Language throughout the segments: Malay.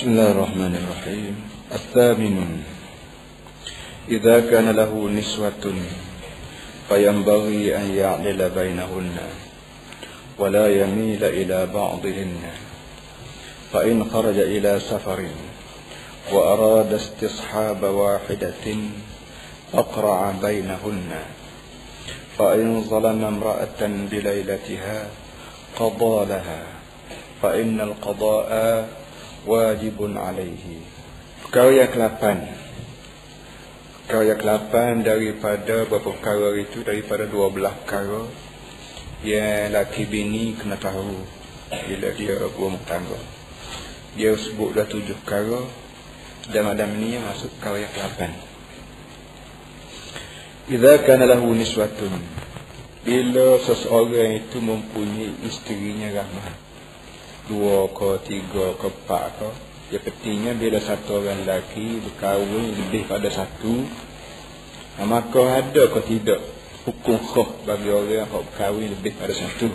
بسم الله الرحمن الرحيم الثامن إذا كان له نسوة فينبغي أن يعدل بينهن ولا يميل إلى بعضهن فإن خرج إلى سفر وأراد استصحاب واحدة أقرع بينهن فإن ظلم امرأة بليلتها قضى لها فإن القضاء wajibun alaihi. Perkara yang ke-8. Perkara yang ke-8 daripada beberapa perkara itu daripada 12 perkara yang laki bini kena tahu bila dia berumur tangga. Dia sebutlah tujuh perkara dan madam ini masuk perkara yang ke-8. Iza kana lahu niswatun. Bila seseorang itu mempunyai isterinya rahmat. Dua ke tiga ke empat ke. Ya pentingnya bila satu orang lelaki berkahwin lebih pada satu. Maka ada ke tidak hukum khoh bagi orang yang berkahwin lebih pada satu?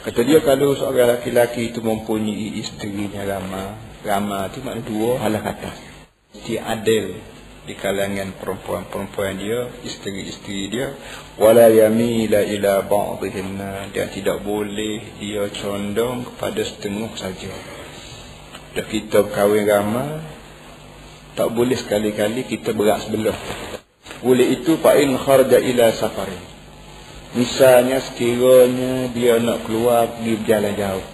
Kata dia kalau seorang lelaki-lelaki itu mempunyai isterinya ramah Ramah itu maknanya dua halah kata Dia adil di kalangan perempuan-perempuan dia, isteri-isteri dia, wala yamila ila ba'dihim dan tidak boleh dia condong kepada setengah saja. Dah kita berkahwin ramai, tak boleh sekali-kali kita berat sebelah. Boleh itu fa'in kharja ila safari. Misalnya sekiranya dia nak keluar pergi berjalan jauh.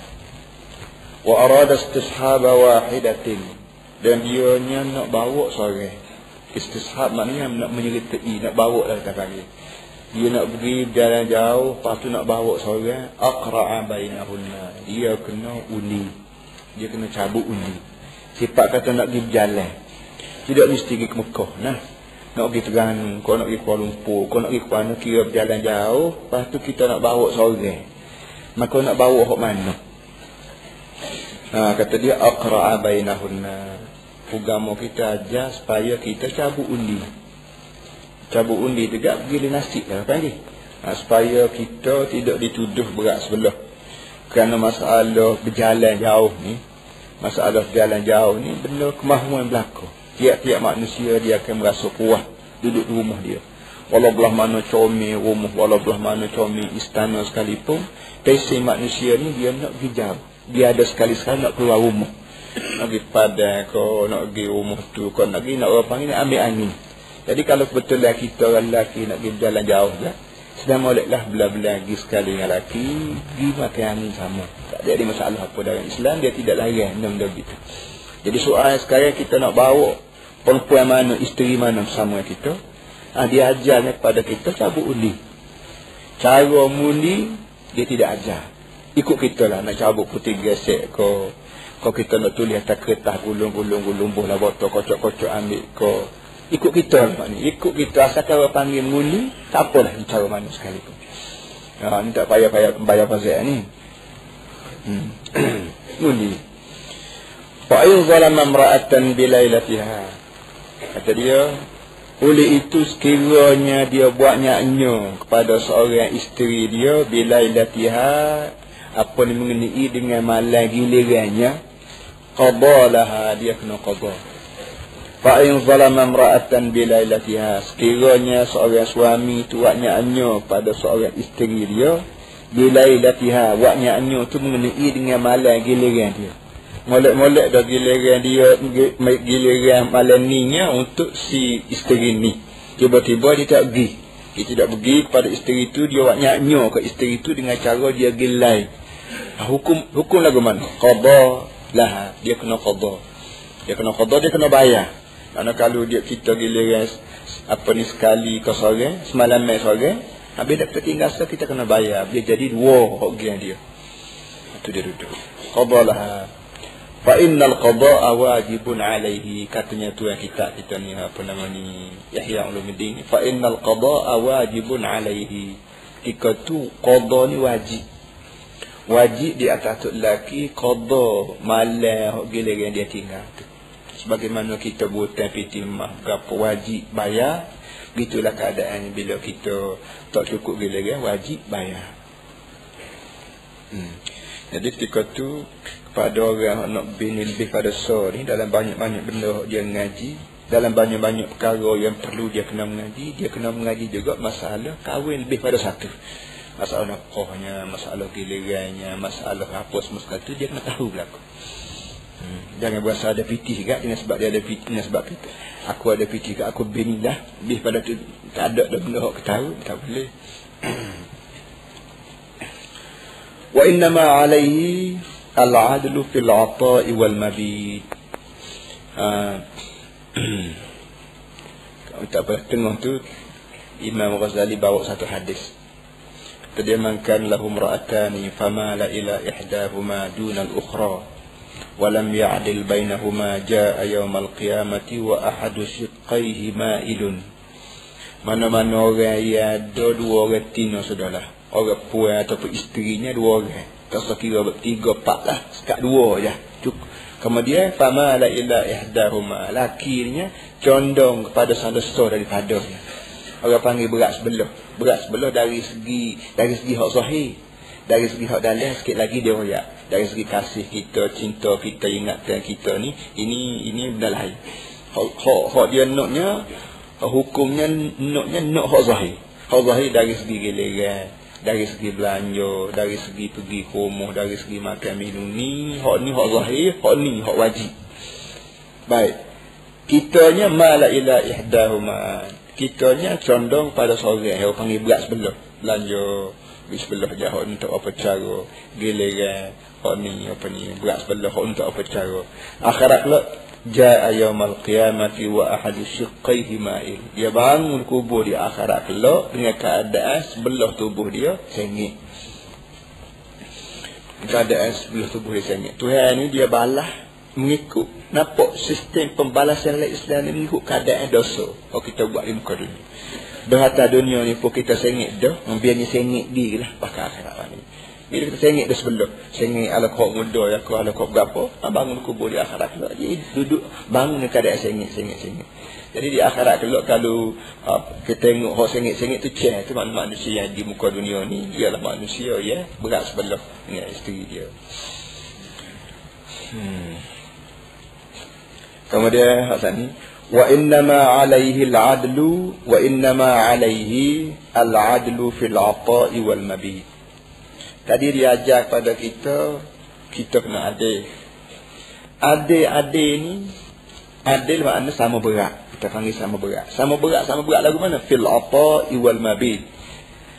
Wa arada istishaba wahidatin. Dan dia nak bawa seorang istishab maknanya nak menyertai nak bawa kita panggil dia nak pergi berjalan jauh lepas tu nak bawa seorang aqra'a bainahunna. Dia kena undi. Dia kena cabut undi. Sifat kata nak pergi berjalan. Tidak mesti pergi ke Mekah nah. Nak pergi Terengganu kau nak pergi Kuala Lumpur kau nak pergi ke mana kira berjalan jauh lepas tu kita nak bawa seorang. Maka nak bawa ke mana? Ha, kata dia aqra'a bainahunna. Agama kita ajar supaya kita cabut undi. Cabut undi juga pergi nasib lah ni. Ha, supaya kita tidak dituduh berat sebelah. Kerana masalah berjalan jauh ni, masalah berjalan jauh ni benda kemahuan berlaku. Tiap-tiap manusia dia akan merasa puas duduk di rumah dia. Walau belah mana comel rumah, walau belah mana comel istana sekalipun, pesi manusia ni dia nak jauh. Dia ada sekali-sekali nak keluar rumah nak pergi padang kau nak pergi rumah tu kau nak pergi nak orang panggil ambil angin jadi kalau betul lah kita orang lelaki nak pergi jalan jauh lah sedang moleklah belah-belah pergi sekali dengan lelaki pergi makan angin sama. Tak ada masalah apa dalam Islam dia tidak layan benda begitu. Jadi soal sekarang kita nak bawa perempuan mana isteri mana bersama kita ha, dia ajarnya kepada kita cabut undi. Cara mundi dia tidak ajar. Ikut kita lah nak cabut putih gesek kau. Kau kita nak tulis atas kertas gulung-gulung-gulung lah botol kocok-kocok ambil kau ikut kita lah ni ikut kita asalkan orang panggil ngundi tak apalah cara mana sekali pun. Ha, ni tak payah-payah bayar pasal ni. Hmm. ngundi fa'in zalama mra'atan bilailatiha kata dia oleh itu sekiranya dia buat nyaknya kepada seorang isteri dia bilailatiha apa ni mengenai dengan malam gilirannya qadalaha dia kena qada fa in zalama imra'atan bi lailatiha sekiranya seorang suami tu waknya anyo pada seorang isteri dia bi lailatiha waknya anyo tu mengenai dengan malam giliran dia. Molek-molek dah giliran dia giliran malam ni untuk si isteri ni. Tiba-tiba dia tak pergi. Dia tidak pergi kepada isteri itu dia buat nyanyo ke isteri itu dengan cara dia gilai. Hukum hukum lagu mana? Qada lah dia kena qada dia kena qada dia kena bayar kerana kalau dia kita giliran apa ni sekali ke sore semalam mai sore habis dah tertinggal so kita kena bayar. Dia jadi dua hak dia. Itu dia duduk. Qada lah. Fa innal qada'a wajibun alaihi. Katanya tu yang kita kita ni apa nama ni Yahya Ulumuddin. Fa innal qada'a wajibun alaihi. Jika tu qada ni wajib. Wajib di atas tu lelaki qada malam giliran dia tinggal tu sebagaimana kita buat piti mah berapa wajib bayar gitulah keadaan bila kita tak cukup giliran wajib bayar. Hmm. jadi ketika tu pada orang nak bini lebih pada so ni dalam banyak-banyak benda dia ngaji dalam banyak-banyak perkara yang perlu dia kena mengaji dia kena mengaji juga masalah kahwin lebih pada satu. Masalah nafkahnya masalah gilirannya masalah apa semua sekali dia kena tahu berlaku Hmm. Jangan berasa ada piti juga dengan sebab dia ada piti dengan sebab piti. Aku ada piti juga, aku bimbing dah. Pada tu, tak ada dah benda yang tahu, tak boleh. Wa innama alaihi al-adlu fil atai wal mabid. Ha. Tak apa, tengah tu, Imam Ghazali bawa satu hadis. Tadi mankan lahum ra'atani fama la ila ihdahuma dunal ukhra. ولم يعدل بينهما جاء يوم القيامة وأحد شقيه مائل mana-mana orang yang ada dua orang tina sudahlah orang puan ataupun isterinya dua orang tak sekira tiga empat lah sekat dua je cukup kemudian fama la ila ihdahuma lakinya condong kepada salah seorang daripadanya orang panggil berat sebelah berat sebelah dari segi dari segi hak sahih dari segi hak dalam sikit lagi dia royak dari segi kasih kita cinta kita ingatkan kita ni ini ini benda lain. Hak hak, dia naknya hukumnya naknya nak hak zahir. Hak zahir dari segi giliran dari segi belanja dari segi pergi rumah dari segi makan minum ni hak ni hak zahir hak ni hak wajib. Baik. Kitanya mala ila ihdahuma. Kitanya condong pada seorang yang panggil berat sebelah belanja di sebelah jauh untuk apa cara. Giliran hak ni apa ni berat sebelah untuk apa cara. Akhirat pula jaa yaumal qiyamati wa ahadu shiqqaihi ma'il dia bangun kubur di akhirat kelak dengan keadaan sebelah tubuh dia sengit. Keadaan sebelah tubuh dia sengit. Tuhan ni dia balas mengikut nampak sistem pembalasan oleh Islam ni mengikut keadaan dosa. Kalau kita buat di muka dunia. Berhata dunia ni pun kita sengit dah biarnya sengit dia lah pakai akhirat ni bila kita sengit dah sebelum sengit ala kau muda ya kau ala kau berapa ah, bangun kubur di akhirat kelak jadi duduk bangun keadaan sengit sengit sengit jadi di akhirat kelak kalau uh, kita tengok orang sengit-sengit tu cah tu makna manusia yang di muka dunia ni ialah manusia ya berat sebelah dengan isteri dia hmm. Kemudian Hasan ni wa innama alaihi al-adlu wa innama alaihi al-adlu fil ata'i wal mabit. Tadi dia ajar pada kita kita kena adil. Adil-adil ni adil makna sama berat. Kita panggil sama berat. Sama berat sama berat lagu mana? Fil ata'i wal mabit.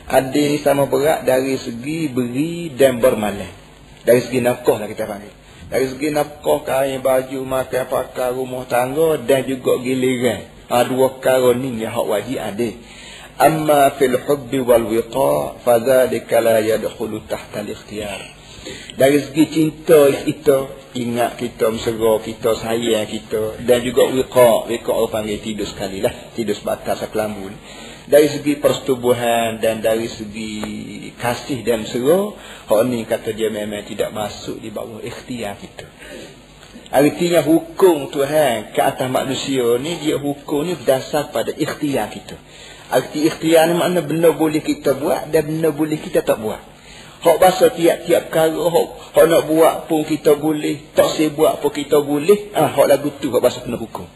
Adil ni sama berat dari segi beri dan bermalam. Dari segi nafkah lah kita panggil dari segi nafkah kain baju makan pakai rumah tangga dan juga giliran ha, dua perkara ni yang wajib ada fil hubbi wal wiqa fadzalika la yadkhulu tahta al-ikhtiyar. Dari segi cinta kita ingat kita mesra kita sayang kita dan juga wiqa. Wiqa orang panggil tidur sekali lah tidur sebatas kelambu ni dari segi persetubuhan dan dari segi kasih dan mesra hak ni kata dia memang tidak masuk di bawah ikhtiar kita. Artinya hukum Tuhan ke atas manusia ni dia hukum ni berdasar pada ikhtiar kita arti ikhtiar ni makna benda boleh kita buat dan benda boleh kita tak buat hak bahasa tiap-tiap perkara hak, hak nak buat pun kita boleh tak saya buat pun kita boleh ah hak lagu tu hak bahasa kena hukum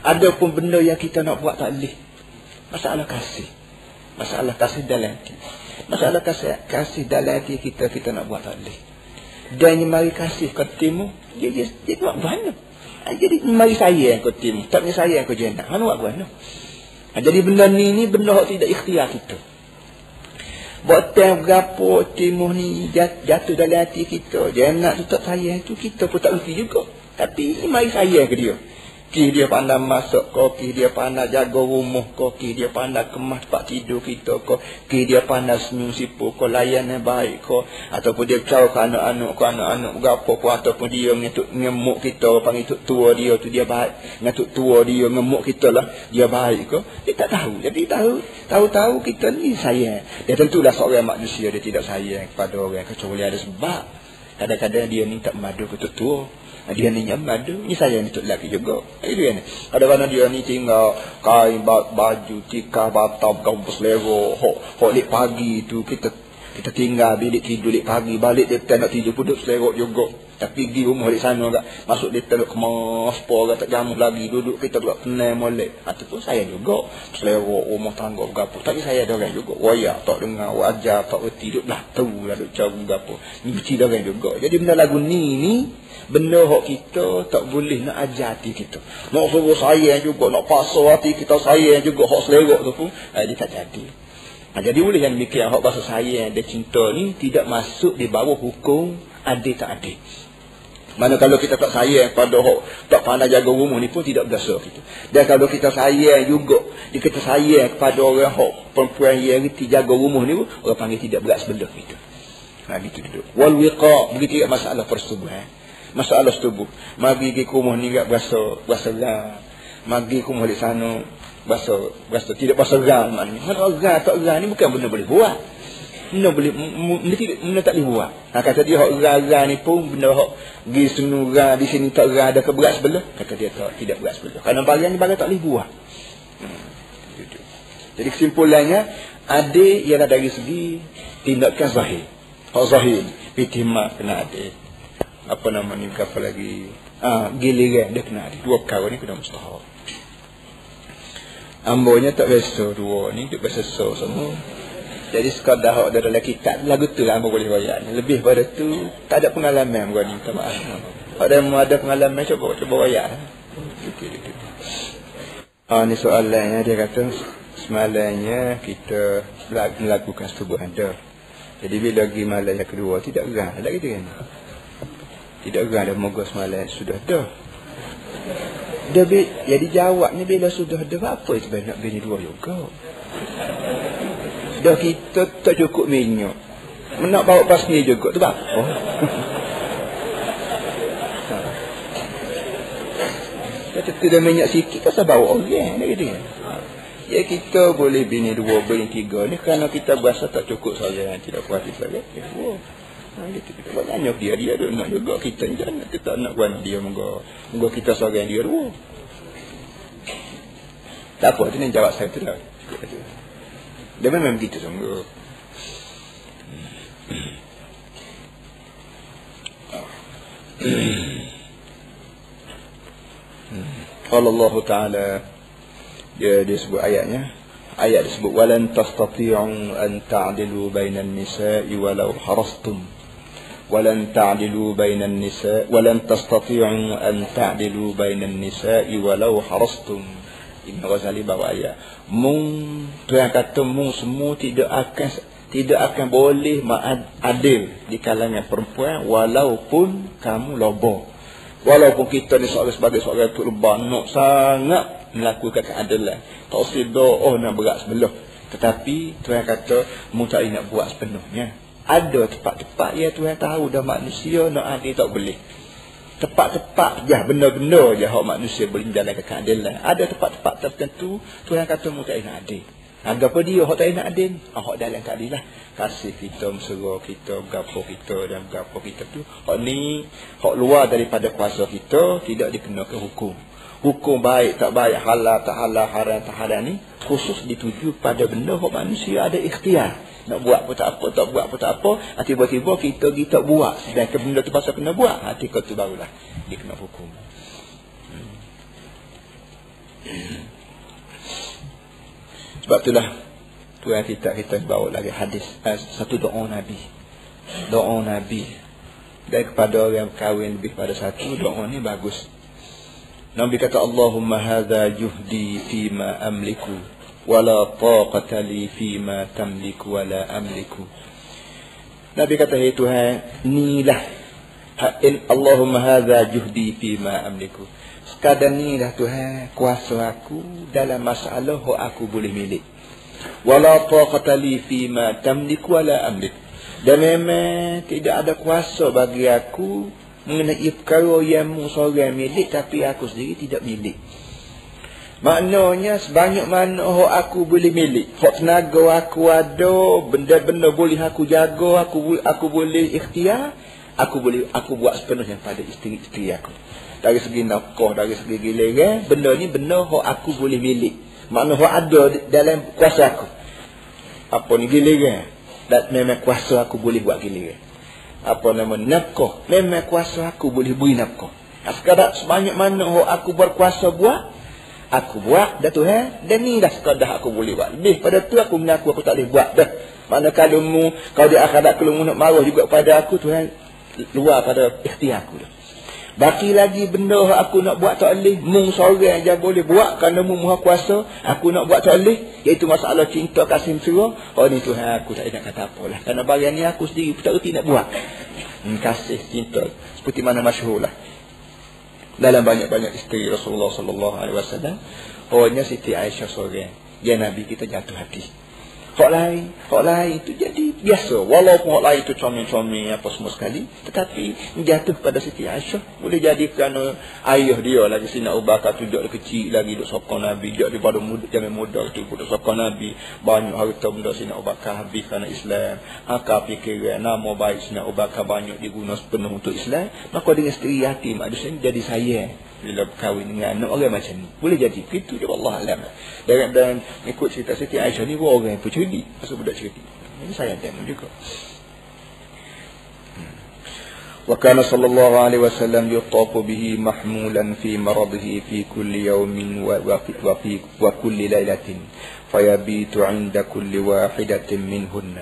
ada pun benda yang kita nak buat tak boleh Masalah kasih. Masalah kasih dalam hati. Masalah kasih, kasih dalam hati kita, kita nak buat tak boleh. Dan yang mari kasih ke timu, dia, dia, dia buat mana? Ah, jadi mari saya yang ke timu. Tak punya saya yang ke jenak. Mana buat mana? Ah, jadi benda ni, ni benda yang tidak ikhtiar kita. Buat time berapa timu ni jatuh dalam hati kita. Jenak tu tak sayang tu, kita pun tak mesti juga. Tapi mari saya ke dia. Kih dia pandai masak kau, kih dia pandai jaga rumah kau, kih dia pandai kemas tempat tidur kita kau, kih dia pandai senyum sipu kau, layan yang baik kau, ataupun dia caw ke anak-anak kau, anak-anak berapa kau, ataupun dia ngetuk ngemuk kita, panggil tuk tua dia tu dia baik, ngetuk tua dia ngemuk kita lah, dia baik kau, dia tak tahu, jadi tahu, tahu-tahu kita ni sayang. Dia tentulah seorang manusia dia tidak sayang kepada orang, kecuali ada sebab. Kadang-kadang dia tak madu ke tua. Dia ni nyaman tu. Ni saya ni tu lelaki juga. Itu dia ni. Kadang-kadang dia ni tinggal kain, baju, tikar, batam, kampus lego. Hok, hok lik pagi tu kita kita tinggal bilik tidur lik pagi. Balik dia tak nak tidur pun duduk selerok juga. Tapi pergi rumah di sana agak masuk dia teluk kemas po agak tak jamu lagi duduk kita agak kenal molek. Ataupun saya juga selera rumah tangga gapo. Tapi saya ada orang juga. Wayak tak dengar wajah tak reti duduk lah tahu lah duduk cara gapo. Ni beci ada orang juga. Jadi benda lagu ni ni benda hak kita tak boleh nak ajar hati kita. Nak suruh sayang juga, nak pasal hati kita sayang juga hak selera tu pun, eh, dia tak jadi. Ha, jadi boleh yang demikian hak bahasa sayang dan cinta ni tidak masuk di bawah hukum adil tak adil. Mana kalau kita tak sayang pada hak tak pandai jaga rumah ni pun tidak berasa kita. Dan kalau kita sayang juga, kita sayang kepada orang hak perempuan yang reti jaga rumah ni pun, orang panggil tidak berat sebelah kita. Ha, gitu duduk. Wal wiqa, begitu masalah persetubuhan. Masalah setubuh. Magi ke rumah ni tak berasa, berasa lah. Magi ke rumah di sana, bahasa bahasa tidak gal maknanya mana gal tak gal ni bukan benda boleh buat benda boleh tidak, benda tak boleh buat. Ha, kata dia hak gal ni pun benda hak gi senu gal di sini tak gal ada keberat sebelah? Kata dia tak tidak berat sebelah. Kerana bagian ni bagian tak boleh buat. Hmm. jadi kesimpulannya ada ialah dari segi tindakan zahir. Hak zahir pitimah kena ada apa nama ni apa lagi? Ha, giliran dia kena ada dua perkara ni kena mustahil Ambonya tak biasa dua ni Duk biasa so semua Jadi sekadar hak dari lelaki Tak lagu tu lah boleh bayar Lebih pada tu Tak ada pengalaman Gua ni tak maaf Ada yang ada pengalaman Coba coba bayar Ah ni soalannya dia kata semalamnya kita melakukan setubuh anda. Jadi bila pergi malam yang kedua tidak gerang lagi dia kan. Tidak gerang dah moga semalam sudah dah. Dia jadi jawabnya bila sudah ada apa nak bini dua juga. Dah kita tak cukup minyak. Nak bawa pas ni juga tu apa? Kata tu dah minyak sikit Kenapa bawa orang ni gitu. Ya kita boleh bini dua, bini tiga ni kerana kita berasa tak cukup saja yang tidak kuat kita. Ya, Ha, gitu, kita banyak dia dia ada nak juga kita jangan kita nak kuat dia moga moga kita seorang dia dua. Tak apa, dia jawab saya tu lah. Dia memang begitu sungguh. قال الله تعالى دي اسبوع اياتنا ايات اسبوع ولن تستطيعوا ان تعدلوا بين النساء ولو حرصتم ولن تعدلوا بين النساء ولن تستطيعوا ان تعدلوا بين النساء ولو حرصتم Ibn Ghazali bawa ayat. Mung Tuhan kata mung semua tidak akan Tidak akan boleh adil Di kalangan perempuan Walaupun kamu lobo Walaupun kita ni seorang sebagai seorang tu lebah Nak sangat melakukan keadilan. Tak usah doa nak berat sebelah. Tetapi Tuhan kata Mu tak nak buat sepenuhnya. Ada tempat-tempat ya Tuhan tahu dah manusia nak adil tak boleh. Tepat-tepat je benda-benda je hak manusia boleh menjalankan keadilan. Ada tempat-tempat tertentu Tuhan kata mu tak nak adil. Anggap apa dia hak tak nak adil? Ah hak dalam keadilan. Kasih kita mesra kita, gapo kita dan gapo kita tu. Hak ni hak luar daripada kuasa kita tidak dikenakan hukum. Hukum baik tak baik, halal tak halal, haram tak haram ni khusus dituju pada benda hak manusia ada ikhtiar nak buat pun tak apa, tak buat pun tak apa. Ha, tiba-tiba kita kita buat. Sedangkan benda tu pasal kena buat. Ha, tiba tu barulah dia kena hukum. Hmm. Sebab itulah Tuhan kita kita bawa lagi hadis eh, satu doa Nabi. Doa Nabi. Dan kepada orang kahwin lebih pada satu doa ni bagus. Nabi kata Allahumma hadha juhdi fima amliku wala taqata li fima tamliku wala amliku. Nabi kata hai Tuhan inilah in Allahumma hadza juhdi fima amliku. Sekadar inilah Tuhan kuasa aku dalam masalah aku boleh milik. Wala taqata li fima tamliku wala amlik dan memang tidak ada kuasa bagi aku mengenai perkara yang seorang milik tapi aku sendiri tidak milik Maknanya sebanyak mana aku boleh milik. Hak tenaga aku ada, benda-benda boleh aku jaga, aku aku boleh ikhtiar, aku boleh aku buat sepenuhnya pada isteri-isteri aku. Dari segi nafkah, dari segi giliran, benda ni benda hak aku boleh milik. Makna hak ada dalam kuasa aku. Apa ni giliran? Dan memang kuasa aku boleh buat giliran. Apa nama nafkah. Memang kuasa aku boleh beri nafkah. Sekadar sebanyak mana aku berkuasa buat aku buat dah Tuhan dan ni dah sekadar aku boleh buat. Lebih pada tu aku mengaku aku tak boleh buat dah. Mana kalau mu kau di akhirat kalau mu nak marah juga pada aku Tuhan luar pada ikhtiar aku dah Baki lagi benda aku nak buat tak boleh. Mung seorang aja boleh buat kerana mu maha kuasa. Aku nak buat tak boleh. Iaitu masalah cinta kasih mesra. Oh ni Tuhan aku tak nak kata apalah. Kerana bagian ni aku sendiri pun tak reti nak buat. Hmm, kasih cinta. Seperti mana masyhur lah dalam banyak-banyak isteri Rasulullah wasallam hanya Siti Aisyah seorang yang Nabi kita jatuh hati lain, hak lain itu jadi biasa. Walaupun hak lain itu comel-comel apa semua sekali. Tetapi jatuh pada Siti Aisyah. Boleh jadi kerana ayah dia lagi Sina Abu Bakar tu duduk kecil lagi duduk sokong Nabi. Duduk daripada muda, jangan muda tu duduk sokong Nabi. Banyak harta benda Sina Abu Bakar habis kerana Islam. Akar fikiran nama baik Sina Abu Bakar banyak diguna sepenuh untuk Islam. Maka dengan isteri yatim maksudnya jadi sayang bila berkahwin dengan anak orang macam ni. Boleh jadi. Itu dia Allah alam. Dan, dan ikut cerita Siti Aisyah ni pun orang yang pencuri. Pasal budak cerita. Ini saya tengok juga. وكان صلى الله عليه وسلم يطاف به محمولا في مرضه في كل يوم وفي, وفي وكل ليلة فيبيت عند كل واحدة منهن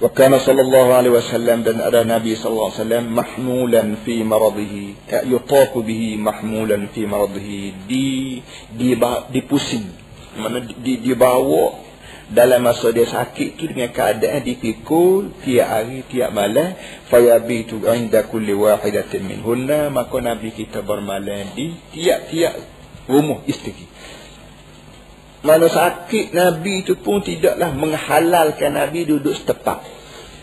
Wa kana sallallahu alaihi wasallam dan ada Nabi sallallahu alaihi wasallam mahmulan fi maradhihi ya, yutafu bihi mahmulan fi maradhihi di di dipusing mana di dibawa dalam masa dia sakit tu dengan keadaan dipikul tiap hari tiap malam. Fayabitu inda kulli wahidatin minhunna. Maka nabi kita bermalam di tiap-tiap rumah isteri mana sakit Nabi itu pun tidaklah menghalalkan Nabi duduk setepak.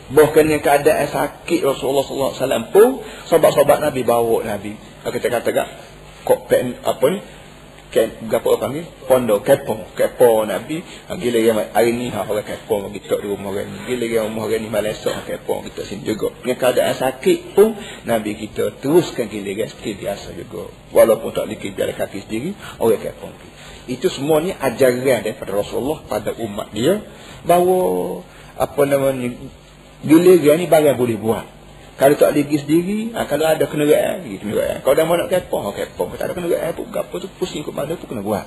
Bahkan yang keadaan sakit Rasulullah SAW pun sahabat-sahabat Nabi bawa Nabi. Kita kata tak, kok pen apa ni? Ken, berapa orang panggil? Pondo, kepo. Kepo Nabi. Ha, gila yang hari ni, ha, orang kepo kita di rumah orang ni. Gila yang rumah orang ni malam esok, ha, kepo kita sini juga. Yang keadaan sakit pun, Nabi kita teruskan gila yang seperti biasa juga. Walaupun tak boleh biar kaki sendiri, orang kepo. Itu semua ni ajaran daripada Rasulullah pada umat dia. Bahawa, apa gila yang ni barang boleh buat. Kalau tak pergi sendiri, ha, kalau ada kenderaan, pergi kenderaan. Kalau dah mau nak kepoh, kepoh. Kalau tak ada kenderaan pun, apa tu pusing ke mana pun kena buat.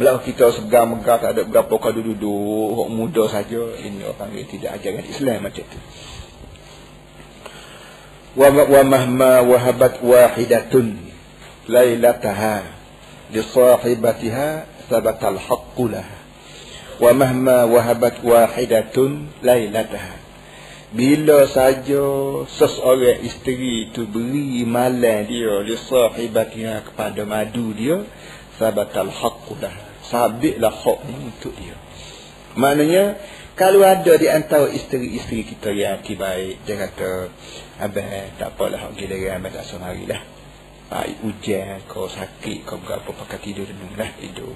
Belakang kita segar megah, tak ada berapa kau duduk, orang muda saja. Ini orang panggil tidak ajaran Islam macam tu. Wa, mahma wahabat wahidatun lailataha sabatal haqqu laha. Wa mahma wahabat wahidatun lailataha bila saja seseorang isteri itu beri malam dia li sahibatiha kepada madu dia sabatal haqqulah sabitlah hak ni untuk dia. Maknanya kalau ada di antara isteri-isteri kita yang hati baik dia kata abang tak apalah gila abang tak semarilah ha, hujan kau sakit kau berapa pakai tidur dulu lah tidur.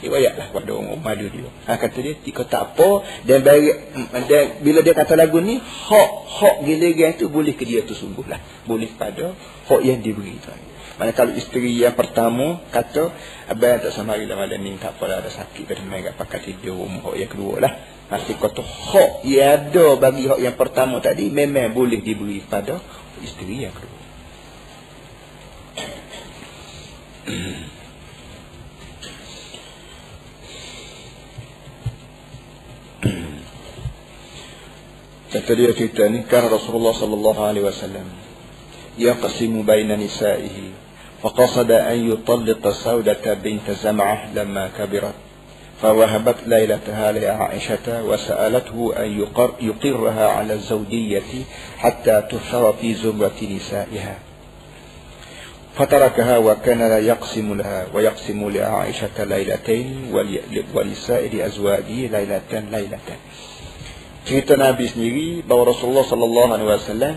Riwayatlah pada orang madu dia ha, kata dia kau tak apa dan, bagi, dan bila dia kata lagu ni hak hak gila tu boleh ke dia tu sungguh lah. Boleh pada hak yang diberi tu. Mana kalau isteri yang pertama kata abang tak sama lah malam ni tak apalah ada sakit pada main pakai tidur hak yang kedua lah. Nanti kata hak yang ada bagi hak yang pertama tadi memang boleh diberi pada isteri yang kedua. Kata dia cerita ni kan Rasulullah sallallahu alaihi wasallam yaqsimu baina nisa'ihi فقصد أن يطلق سودة بنت زمعة لما كبرت فوهبت ليلتها لعائشة وسألته أن يقر يقرها على الزوجية حتى تحشر في زمرة نسائها فتركها وكان لا يقسم لها ويقسم لعائشة ليلتين ولسائر أزواجه ليلتين ليلتين cerita Nabi sendiri bahawa Rasulullah sallallahu alaihi wasallam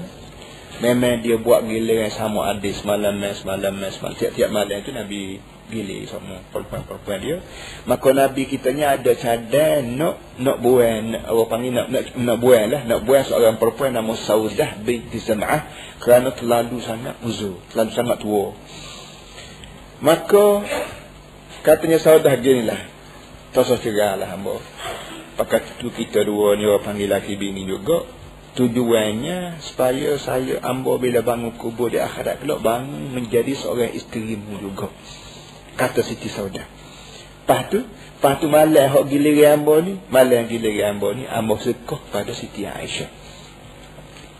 memang dia buat giliran sama adik semalam semalam semalam tiap-tiap malam itu Nabi gilir sama perempuan-perempuan dia. Maka nabi kita ni ada cadar nak nak buang nak apa panggil nak nak, nak buang lah. Nak buang seorang perempuan nama Saudah binti Zam'ah kerana terlalu sangat uzur terlalu sangat tua. Maka katanya Saudah gini lah cerah lah hamba. Pakai tu kita dua ni orang panggil laki bini juga. Tujuannya supaya saya ambo bila bangun kubur di akhirat kelak bangun menjadi seorang isterimu juga kata Siti Saudah lepas tu lepas tu malam hok giliran ambo ni malam giliran ambo ni ambo sekoh pada Siti Aisyah.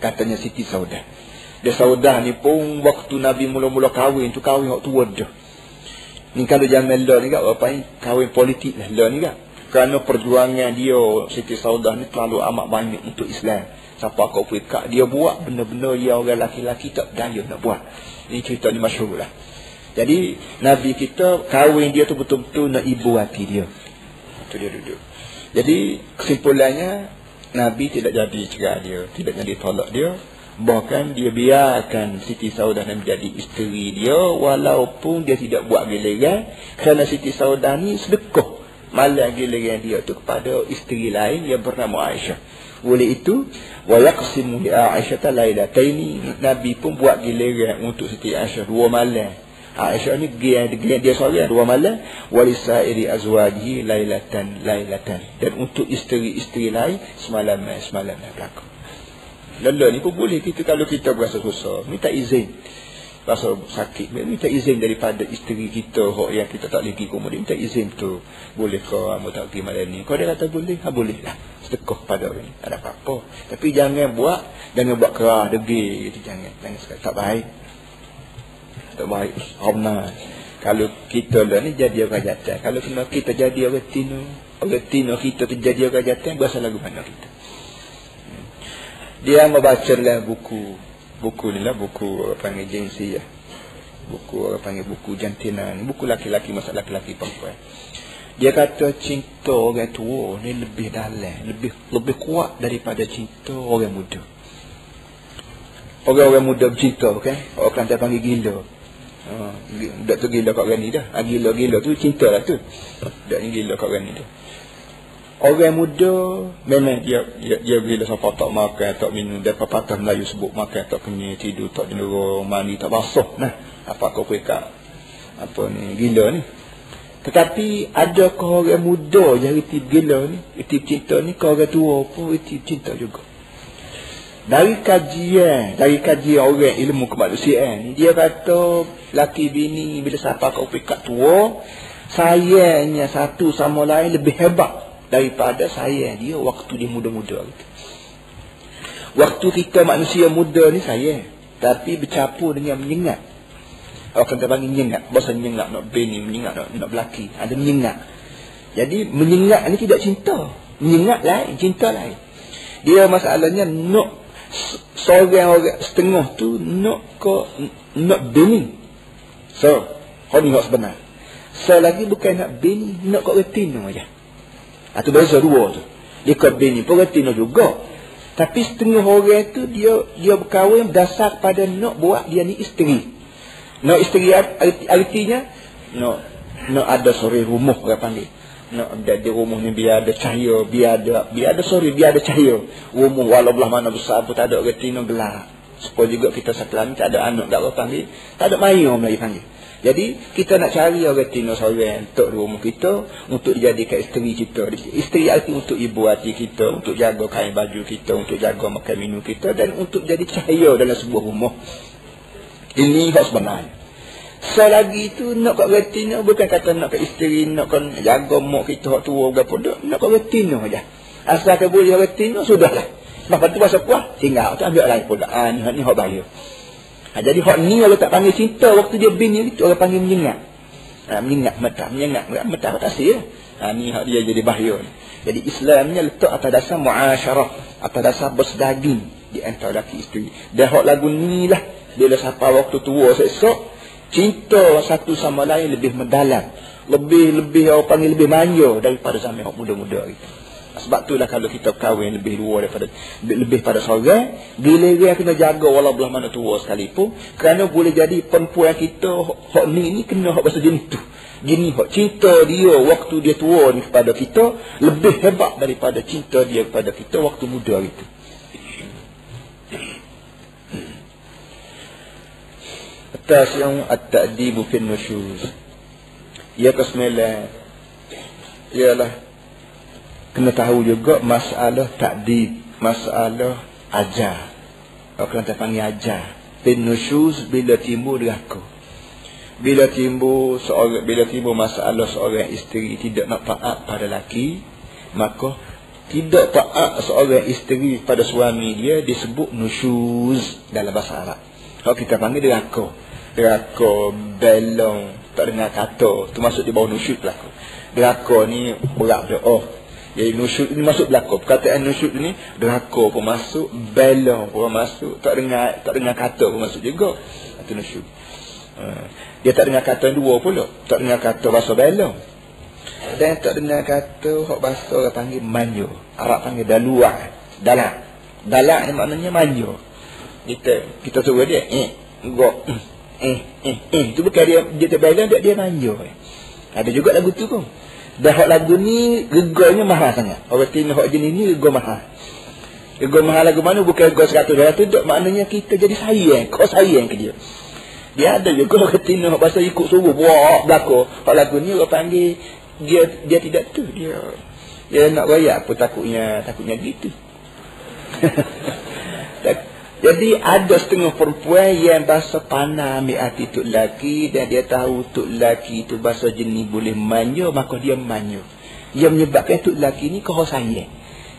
Katanya Siti Saudah dia Saudah ni pun waktu Nabi mula-mula kahwin tu kahwin hok tua dah ni kalau zaman lah ni kat apa ni? Kahwin politik lah lah ni kat kerana perjuangan dia Siti Saudah ni terlalu amat banyak untuk Islam. Siapa kau pergi dia buat benda-benda yang orang laki-laki tak daya nak buat. Ini cerita ni masyhur lah jadi Nabi kita kahwin dia tu betul-betul nak ibu hati dia. Itu dia duduk. Jadi kesimpulannya Nabi tidak jadi cerai dia tidak jadi tolak dia. Bahkan dia biarkan Siti Saudah menjadi isteri dia walaupun dia tidak buat giliran. Kerana Siti Saudah ni sedekah malam giliran dia tu kepada isteri lain yang bernama Aisyah. Oleh itu wa yaqsimu li Aisyah lailataini. Nabi pun buat giliran untuk Siti Aisyah dua malam Aisyah ni dia dia, dia seorang dua malam. Walisairi azwajihi lailatan lailatan. Dan untuk isteri-isteri lain semalam semalam berlaku. Lala ni pun boleh kita kalau kita berasa susah minta izin. Rasa sakit minta izin daripada isteri kita hok yang kita tak lagi kemudian minta izin tu. Boleh ke kamu tak pergi malam ni? Kau dia kata boleh ha boleh lah. Sedekah pada orang ada apa-apa. Tapi jangan buat jangan buat kerah degil gitu jangan. Jangan tak baik baik. Omna kalau kita lah ni jadi orang jatuh. Kalau kena kita jadi orang tino orang tino kita tu jadi orang jatuh berasa lagu mana kita? Dia membaca lah buku buku ni lah buku apa panggil jensi ya. Buku apa panggil buku jantina ni. Buku laki-laki masa laki-laki perempuan. Dia kata cinta orang tua ni lebih dalam, lebih lebih kuat daripada cinta orang muda. Orang-orang muda bercinta, okay? Orang Kelantan panggil gila. Ha, uh, tu gila kat orang ni dah. Gila-gila tu cinta lah tu. Dak ni gila kat orang ni dah. Orang muda memang dia dia, dia bila siapa tak makan, tak minum, dia pepatah Melayu sebut makan tak kenyang, tidur tak jenera, mandi tak basuh. Nah, apa kau pekat? Apa ni gila ni? Tetapi ada orang muda yang reti gila ni, reti cinta ni, kau orang tua pun reti cinta juga. Dari kajian, dari kajian orang ilmu kemanusiaan dia kata laki bini bila siapa kau pekat tua, sayangnya satu sama lain lebih hebat daripada sayang dia waktu dia muda-muda. Waktu kita manusia muda ni sayang, tapi bercampur dengan menyengat. Orang kata panggil nyengat. Bahasa nyengat nak bini, menyengat nak, nak belaki. Ada menyengat. Jadi menyengat ni tidak cinta. Menyengat lain, cinta lain. Dia masalahnya nak seorang orang setengah tu nak ke nak bini. So, kau ni nak sebenar. So lagi bukan nak bini, nak kau retino aja. Itu beza dua tu. Dia ke bini pun retino juga. Tapi setengah orang tu dia dia berkahwin berdasar pada nak buat dia ni isteri. No isteri artinya no no ada sore rumah orang panggil. No ada di rumah ni biar ada cahaya, biar ada biar ada sore, biar ada cahaya. Rumah walau belah mana besar pun tak ada reti no gelap. Supaya juga kita ni tak ada anak tak orang panggil. Tak ada mayu Melayu panggil. Jadi kita nak cari orang tino seorang untuk rumah kita untuk dijadikan isteri kita. Isteri arti untuk ibu hati kita, untuk jaga kain baju kita, untuk jaga makan minum kita dan untuk jadi cahaya dalam sebuah rumah. Ini hak sebenarnya. Selagi itu nak kat retina bukan kata nak kat isteri, nak kan jaga mak kita hak tua berapa dak, nak kat retina aja. Asal ke boleh retina sudahlah. Lepas tu masa puas tinggal tu ambil lain pula. Ah ni ni hak bahaya. Ha, jadi hak ni kalau tak panggil cinta waktu dia bini itu orang panggil menyengat. Ha, menyengat mata, menyengat mata tak sia. Ha, ni hak dia jadi bahaya. Jadi Islamnya letak atas dasar muasyarah, atas dasar bersedaging di antara laki isteri. Dan hak lagu ni lah bila sampai waktu tua esok cinta satu sama lain lebih mendalam. Lebih lebih orang panggil lebih manja daripada zaman orang muda-muda itu sebab itulah kalau kita kahwin lebih dua daripada lebih pada seorang bila dia kena jaga walau belah mana tua sekalipun kerana boleh jadi perempuan kita hak ni ni kena hak bahasa jenis tu. Gini hak cinta dia waktu dia tua ni kepada kita lebih hebat daripada cinta dia kepada kita waktu muda itu التاسع التأديب في النشوز Ya kesembilan Ialah Kena tahu juga masalah takdib Masalah ajar. Orang kata panggil ajar. Bin nusyuz bila timbul deraka. Bila timbul seorang bila timbul masalah seorang isteri tidak nak taat pada laki, maka tidak taat seorang isteri pada suami dia disebut nusyuz dalam bahasa Arab. Kalau kita panggil deraka. Deraka, belong, tak dengar kata, tu masuk di bawah nusyuz berlaku. Deraka ni berat dia. Oh, jadi nusyud ini masuk belakang. Perkataan nusyud ini deraka pun masuk, bela pun masuk, tak dengar tak dengar kata pun masuk juga. Itu nusyud. Uh, dia tak dengar kata dua pula. Tak dengar kata bahasa bela. Dan tak dengar kata hak bahasa orang panggil manyo. Arab panggil dalua. Dalak. Dalak ni maknanya manyo. Kita kita suruh dia eh go eh eh eh tu bukan dia dia terbela dia dia manyo. Ada juga lagu tu pun. Dah hak lagu ni gegarnya mahal sangat. Orang tengok hak jenis ni gegar mahal. Gegar mahal lagu mana bukan gegar seratus dua ratus. maknanya kita jadi sayang. Kau sayang ke dia. Dia ada juga orang tengok bahasa ikut suruh. Wah, belakang. Hak lagu ni orang panggil. Dia dia tidak tu. Dia dia nak raya apa takutnya. Takutnya gitu. Jadi ada setengah perempuan yang bahasa panah ambil hati tuk lelaki dan dia tahu tuk lelaki itu bahasa jenis boleh manyo maka dia manyo. Dia menyebabkan tuk lelaki ni kau sayang.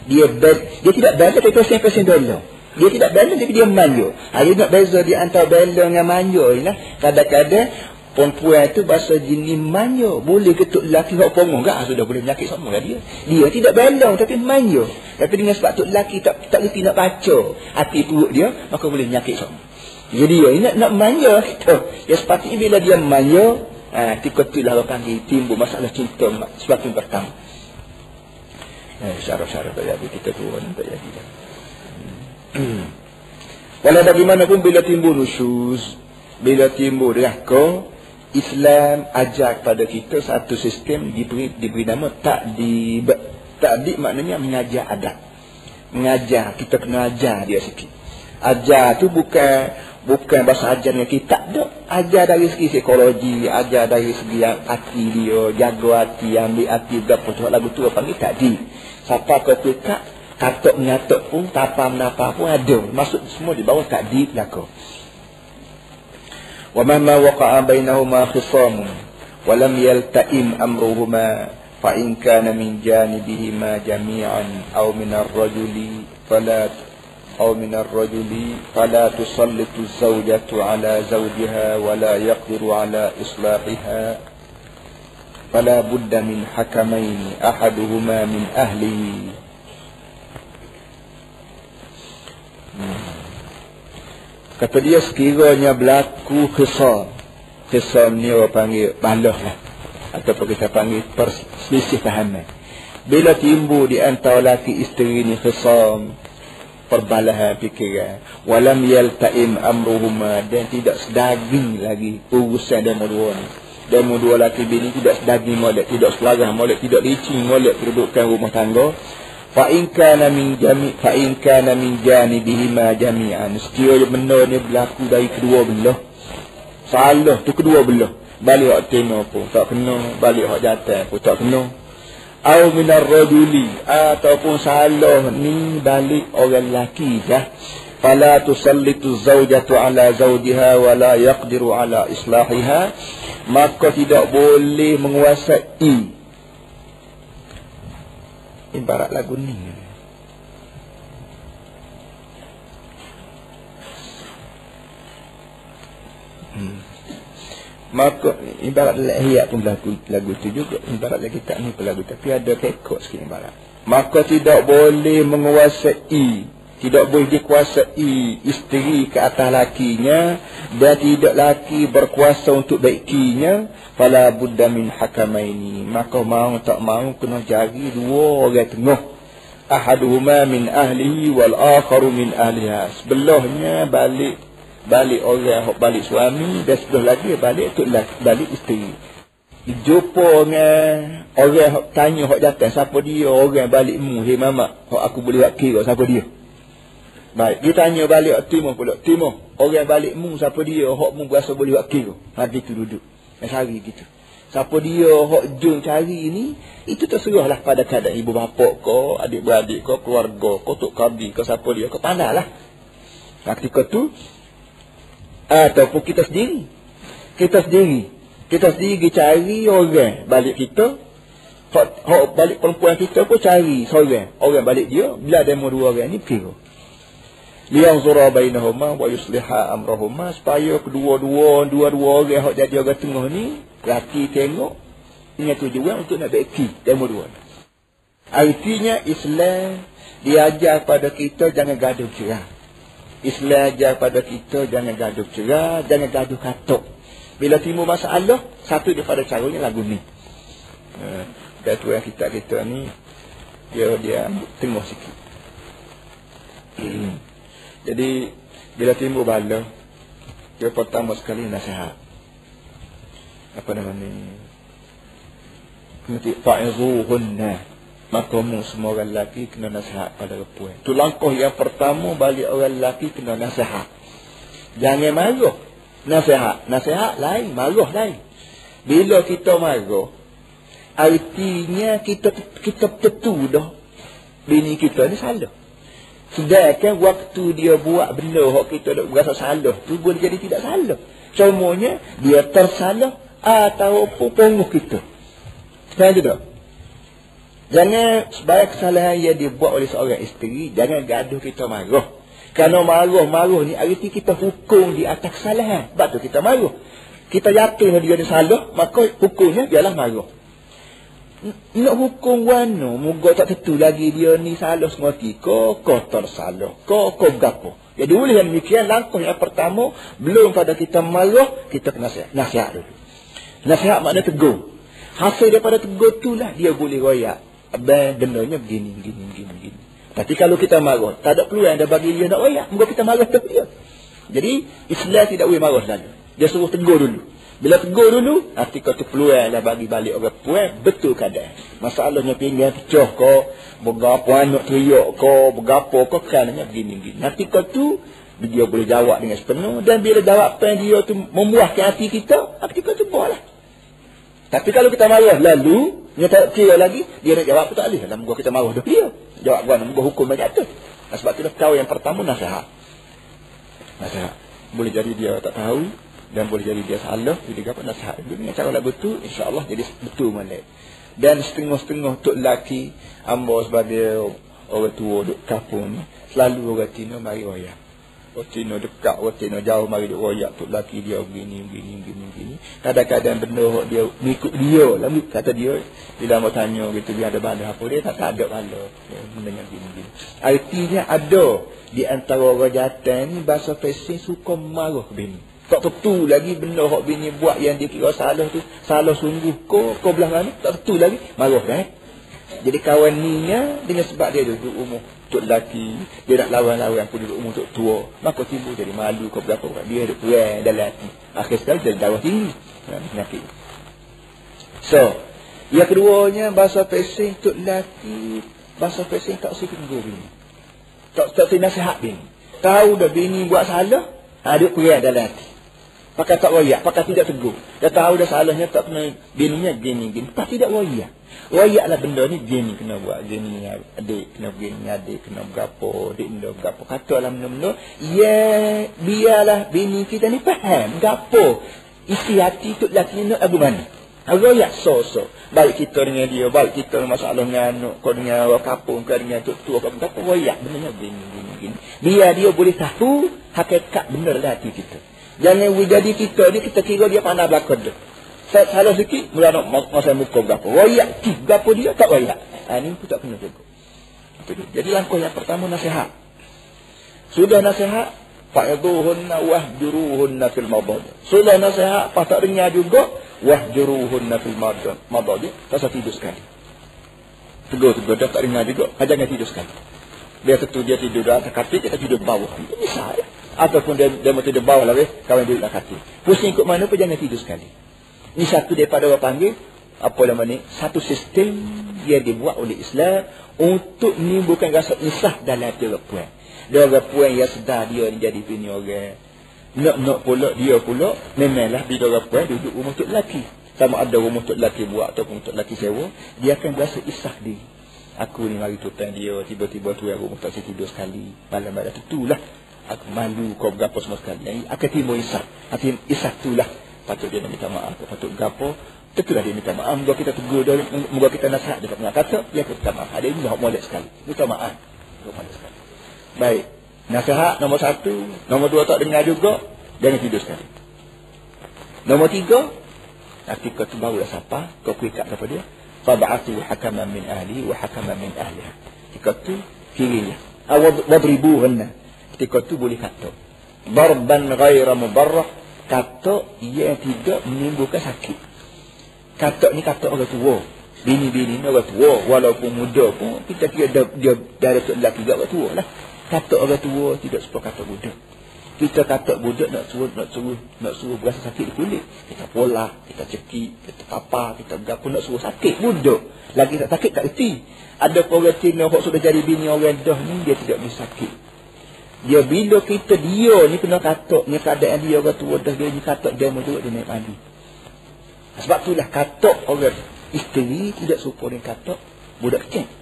Dia ber, dia tidak bela tapi pasal pasal bela. Dia tidak bela tapi dia manyo. Ada nak beza di antara bela dengan ni lah. Kadang-kadang Perempuan itu bahasa jenis manyo. Boleh ketuk lelaki hak pongong ke? Ah, sudah boleh menyakit semua lah dia. Dia tidak belong tapi manyo. Tapi dengan sebab tu lelaki tak tak reti nak baca hati perut dia, maka boleh menyakit semua. Jadi dia nak, nak manyo kita. Ya sepatutnya bila dia manyo, ah, ketika tu lah orang timbul masalah cinta sebab yang pertama. Eh, syarat-syarat tak jadi kita turun tak jadi. Hmm. Walau bagaimanapun bila timbul nusyuz, bila timbul riaka, Islam ajar kepada kita satu sistem diberi diberi nama tak di tak di maknanya mengajar adab. Mengajar kita kena ajar dia sikit. Ajar tu bukan bukan bahasa ajar yang kita tak ajar dari segi psikologi, ajar dari segi hati dia, jaga hati, ambil hati berapa tu lagu tu apa ni tadi. Siapa ketika katok mengatok pun, tapa menapa pun ada. Maksud semua di bawah tak di belakang. ومهما وقع بينهما خصام ولم يلتئم أمرهما فإن كان من جانبهما جميعا أو من الرجل فلا أو من الرجل فلا تسلط الزوجة على زوجها ولا يقدر على إصلاحها فلا بد من حكمين أحدهما من أهله. Kata dia sekiranya berlaku khisam. Khisam ni orang panggil balah lah. Ataupun kita panggil perselisih fahaman. Bila timbul di antara laki isteri ni khisam. Perbalahan fikiran. Walam yalta'im amruhuma. Dan tidak sedaging lagi urusan demo dua ni. Demo dua laki bini tidak sedaging molek. Tidak selarang molek. Tidak licin molek kedudukan rumah tangga fa in kana min jami fa in kana min janibihima jami'an. Sekiranya benda ni berlaku dari kedua belah. Salah tu kedua belah. Balik hak tema pun tak kena. Balik hak jatuh pun tak kena. Au minar rajuli ataupun salah ni balik orang lelaki dah. Fala tusallitu zawjatu ala zawjiha wa la yaqdiru ala islahiha. Maka tidak boleh menguasai ibarat lagu ni. Hmm. maka ibarat lahiyat pun lagu lagu tu juga. Ibarat lagi tak ni pun lagu. Tapi ada kekok sikit ibarat. Maka tidak boleh menguasai tidak boleh dikuasai isteri ke atas lakinya dan tidak laki berkuasa untuk baikinya. Fala budda min hakamaini. Maka mau tak mau kena cari dua orang tengah. Ahaduhuma min ahlihi wal akharu min ahliha. Sebelahnya balik balik orang balik suami dan sebelah lagi balik untuk balik isteri. Jumpa dengan orang tanya hok datang siapa dia? Orang balik mu hey mama hok aku boleh buat kira siapa dia Baik, dia tanya balik timur pula. Timur, orang balik mu siapa dia? Hak mu berasa boleh buat kira. Hati tu duduk. Sehari gitu. Siapa dia hok jun cari ni, itu terserahlah pada keadaan ibu bapa kau, adik-beradik kau, keluarga kau, tok kabi kau, siapa dia kau, pandailah. Ketika tu, ataupun kita sendiri. Kita sendiri. Kita sendiri cari orang balik kita. Hok, hok balik perempuan kita pun cari seorang. Orang balik dia, bila demo dua orang ni, kira liyanzura bainahuma wa yusliha amrahuma supaya kedua-dua dua-dua orang hak jadi orang tengah ni laki tengok dengan tujuan untuk nak beki demo dua. Artinya Islam diajar pada kita jangan gaduh cerah. Islam ajar pada kita jangan gaduh cerah jangan gaduh katuk. Bila timbul masalah satu daripada caranya lagu ni. Uh, ketua kita kita ni dia dia tengok sikit. Hmm. Jadi bila timbul bala dia pertama sekali nasihat. Apa nama ni? Nanti fa'izuhunna. Maka mu semua orang lelaki kena nasihat pada perempuan. Itu langkah yang pertama balik orang lelaki kena nasihat. Jangan marah. Nasihat. Nasihat lain. Marah lain. Bila kita marah, artinya kita kita tentu dah bini kita ni salah. Sedangkan waktu dia buat benda yang kita nak berasa salah tu boleh jadi tidak salah. Semuanya dia tersalah ataupun penguh kita. Kan tidak? Jangan sebagai kesalahan yang dibuat oleh seorang isteri, jangan gaduh kita marah. Kerana marah-marah ni arti kita hukum di atas kesalahan. Sebab tu kita marah. Kita yakin dia ni salah, maka hukumnya ialah marah nak hukum wano moga tak tentu lagi dia ni salah semati ko ko tersalah ko ko gapo jadi boleh yang demikian langkah yang pertama belum pada kita marah kita kena nasihat. Nasihat dulu. Nasihat makna tegur. Hasil daripada tegur tu lah dia boleh royak. Abang bendanya begini begini begini begini. Tapi kalau kita marah tak ada peluang dah bagi dia nak royak moga kita marah tu dia jadi Islam tidak boleh marah selalu. Dia suruh tegur dulu bila tegur dulu, hati kau tu peluang lah bagi balik orang puan, betul kadang. Masalahnya pinggan pecah kau, berapa anak teriak kau, berapa kau kerana begini-begini. Nanti kau tu, dia boleh jawab dengan sepenuh. Dan bila jawapan dia tu memuaskan hati kita, hati kau tu buat lah. Tapi kalau kita marah lalu, dia tak kira lagi, dia nak jawab pun tak boleh. Dalam kita marah dah dia. Jawab gua, gua hukum banyak tu. Sebab tu tahu yang pertama nasihat. Nasihat. Boleh jadi dia tak tahu, dan boleh jadi dia salah dia dapat nasihat dia dengan cara nak betul insyaallah jadi betul mana dan setengah-setengah untuk lelaki amba sebagai orang tua duk kampung selalu orang Tino mari royak. Orang Tino dekat orang Tino jauh mari duk royak untuk lelaki dia begini begini begini begini. Kadang-kadang benda dia mengikut dia lah kata dia. Bila mau tanya gitu dia ada bala apa dia tak, tak ada bala. Ya, benda yang begini begini. Artinya ada di antara orang jantan ni bahasa fasih suka marah bini tak tentu lagi benda hak bini buat yang dia kira salah tu. Salah sungguh ko, ko belah mana. Tak tentu lagi. Marah kan? Jadi kawan ni dengan sebab dia duduk umur tok lelaki. Dia nak lawan-lawan pun duduk umur tok tua. Maka timbul jadi malu kau berapa orang. Dia duduk perang dalam hati. Akhir sekali jadi darah tinggi. Ha, penyakit. So, yang keduanya bahasa pesing tok lelaki. Bahasa pesing tak usah tunggu bini. Tak tak nasihat bini. Tahu dah bini buat salah. Ada ha, perang dalam hati. Pakai tak royak, pakai tidak tegur. Dia tahu dah salahnya tak kena bininya gini gini. Tak tidak royak. Royaklah benda ni gini kena buat. Gini adik kena begini, adik kena berapa, adik kena berapa. Kata lah benda-benda. Ya, biarlah bini kita ni faham. Gapo. Isi hati tu lelaki ni abu mana. Royak so-so. Baik kita dengan dia, baik kita masalah dengan anak, kau dengan orang kapung, kau dengan tuk tua, kau berapa royak benda ni gini, gini, gini. Biar dia boleh tahu hakikat benar hati kita. Jangan jadi kita ni kita kira dia pandai belakang dia. Saya salah sikit, mula nak masa muka berapa. Wayak ti, berapa dia tak wayak. Ha, ini pun tak kena juga. Jadi langkah yang pertama nasihat. Sudah nasihat, fa'idhuhunna wahjuruhunna fil madad. Sudah nasihat, pas tak dengar juga, wahjuruhunna fil madad. Madad, tak tidur sekali. Tegur-tegur, dah tak dengar juga, jangan tidur sekali. Dia tentu dia tidur di atas katil, kita tidur bawah. Ini saya ataupun dia, dia mau tidur bawah lagi, kawan duduk nak kaki. Pusing ikut mana pun jangan tidur sekali. Ini satu daripada orang panggil, apa nama ni, satu sistem yang dibuat oleh Islam untuk menimbulkan rasa insah dalam hati orang puan. Dia orang puan yang sedar dia ni jadi bini orang. Nak-nak pula dia pula, memanglah bila orang puan duduk rumah untuk lelaki. sama ada rumah untuk lelaki buat ataupun untuk lelaki sewa dia akan berasa isah diri aku ni mari tutan dia tiba-tiba tu rumah tak saya tidur sekali malam malam tu lah aku malu kau berapa semua sekali akan timbul isah hati isah tu lah patut dia minta maaf patut gapo Tentulah dia minta maaf. Moga kita tegur dia. Moga kita nasihat dia. Nak kata, dia akan minta maaf. Ada ini molek sekali. Minta maaf. Molek sekali. Baik. Nasihat nombor satu. Nombor dua tak dengar juga. Jangan tidur sekali. Nombor tiga. Nanti kau tu barulah siapa. Kau kuikat siapa dia. Faba'atu hakaman min ahli wa hakaman min ahli. Ketika tu kirinya. Wadribu henna. Ketika tu boleh kata. Barban ghaira mubarrah. Kata yang tidak menimbulkan sakit katak ni katak orang tua. Bini-bini ni orang tua. Walaupun muda pun, kita kira dia, dia dari tu lelaki juga orang tua lah. Katak orang tua tidak seperti katak budak. Kita katak budak nak suruh, nak suruh, nak suruh berasa sakit di kulit. Kita pola, kita cekik, kita kapar, kita berapa nak suruh sakit budak. Lagi tak sakit tak reti. Ada orang Cina yang sudah jadi bini orang dah ni, dia tidak bisa sakit. Dia bila kita dia ni kena katak, ni keadaan dia orang tua dah dia ni katak dia mau juga dia naik mandi. Sebab itulah katok orang isteri tidak serupa dengan katok budak kecil.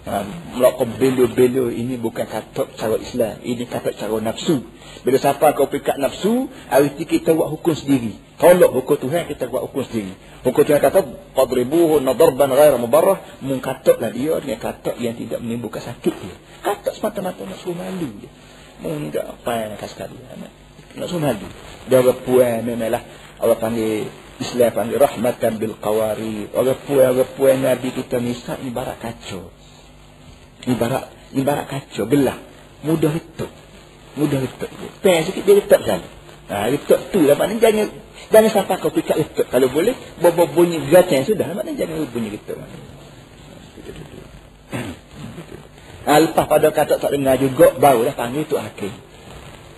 Ha, melakukan belo-belo ini bukan katok cara Islam. Ini katok cara nafsu. Bila siapa kau pikat nafsu, ini kita buat hukum sendiri. Tolak hukum Tuhan, kita buat hukum sendiri. Hukum Tuhan kata, Qadribuhu nadarban ghaira mubarrah. Mengkatoklah dia dengan katok yang tidak menimbulkan sakit dia. Katok semata-mata nak suruh malu dia. Mungkin tak apa yang nak sekali. Nak suruh malu. Dia berpuan memanglah. Allah panggil Islam panggil rahmatan bil qawari. Orang puan orang puan Nabi kita misal ibarat kacau. Ibarat ibarat kacau gelah. Mudah itu. Mudah itu. Pen sikit dia letak kan. Ha, letak tu lah. Maknanya jangan jangan sampai kau pikat letak. Kalau boleh, bobo bunyi gacang sudah. Maknanya jangan bunyi letak. Ha, lepas pada kata tak dengar juga, barulah panggil tu hakim.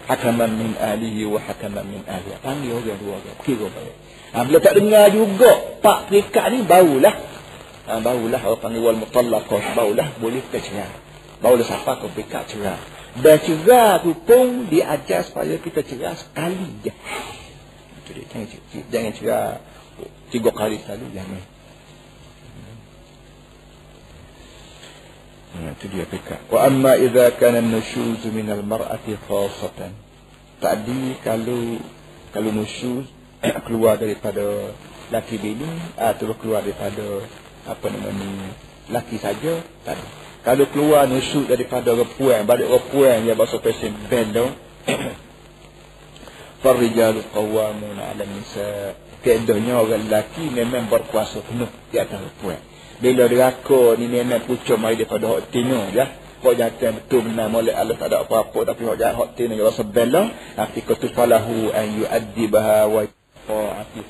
Hakaman min alihi wa hakaman min alihi. Panggil orang dua orang. Kira baik. Ha, bila tak dengar juga pak perikat ni barulah ha, barulah orang panggil wal mutallaqah barulah boleh kita cerai. Barulah siapa kau perikat cerai. Dan cerai tu pun diajar supaya kita cerai sekali je. Itu dia. Jangan, jangan cerai tiga kali sekali jangan. Hmm, itu dia perikat. Wa amma idza kana an-nushuz min al-mar'ati khassatan. Tadi kalau kalau nusyuz keluar daripada laki bini atau keluar daripada apa nama ni laki saja tak ada. Kalau keluar nusuk daripada repuan, balik repuan yang bahasa pesen bendo. Farijal qawamun 'ala nisa. Keadanya orang lelaki memang berkuasa penuh di atas repuan. Bila diraka ni memang pucuk mai daripada hak tino ya. Kau jatuh betul benar molek Allah tak ada apa-apa tapi jahat hak tino yang rasa bela. Tapi ketufalahu an yu'addibaha wa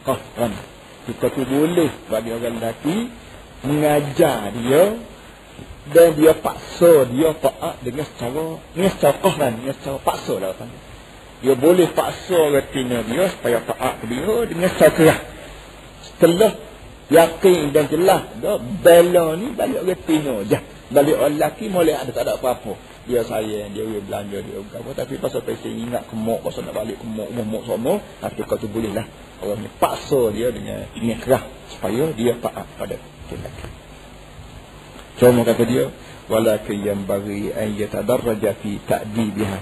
qahran kita tu boleh bagi orang lelaki mengajar dia dan dia paksa dia taat dengan secara dengan secara qahran dengan secara paksa lah kan dia boleh paksa retina dia supaya taat dia dengan secara setelah yakin dan jelas dah bela ni balik retina je. Balik orang lelaki boleh ada tak ada apa-apa. Dia sayang dia boleh belanja dia apa. Tapi pasal pasal ingat kemuk pasal nak balik kemuk umuk semua tapi kau tu boleh lah orang ni paksa dia dengan dengan kerah supaya dia taat pada tindakan cuma kata dia walakin yang bagi an yatadarraja fi ta'dibiha.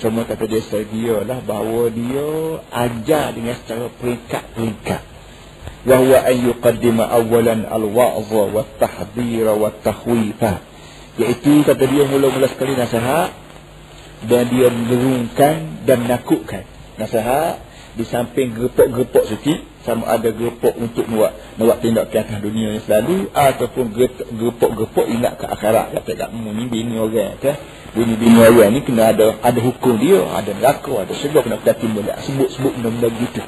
Cuma kata dia saya lah bahawa dia ajar dengan secara peringkat-peringkat. Wa huwa an awwalan al-wa'dha wa at-tahdhira wa at-takhwifa Iaitu kata dia mula-mula sekali nasihat dan dia mengerungkan dan menakutkan. Nasihat di samping gepok-gepok sikit sama ada gepok untuk buat buat tindak ke atas dunia yang selalu ataupun gepok-gepok ingat ke akhirat kata kat ni bini orang ke bini bini orang ni kena ada ada hukum dia ada neraka ada sebab kena kita timbul sebut-sebut benda-benda begitu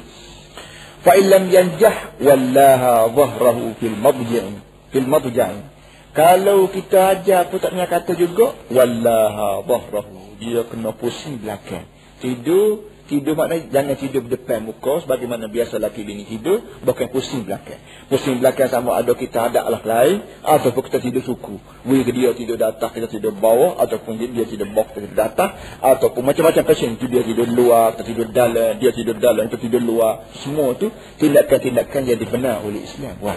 fa illam yanjah wallaha dhahrahu fil madji' fil madji' Kalau kita ajar pun tak kata juga. Wallaha dhahrahu. Dia kena pusing belakang. Tidur Tidur maknanya jangan tidur depan muka sebagaimana biasa laki bini tidur, bukan pusing belakang. Pusing belakang sama ada kita ada alat lain ataupun kita tidur suku. Wih dia tidur di atas, kita tidur bawah ataupun dia, tidur bawah, kita tidur di atas ataupun macam-macam pasien tu dia tidur luar, kita tidur dalam, dia tidur dalam, kita tidur luar. Semua tu tindakan-tindakan yang dibenar oleh Islam. Wah.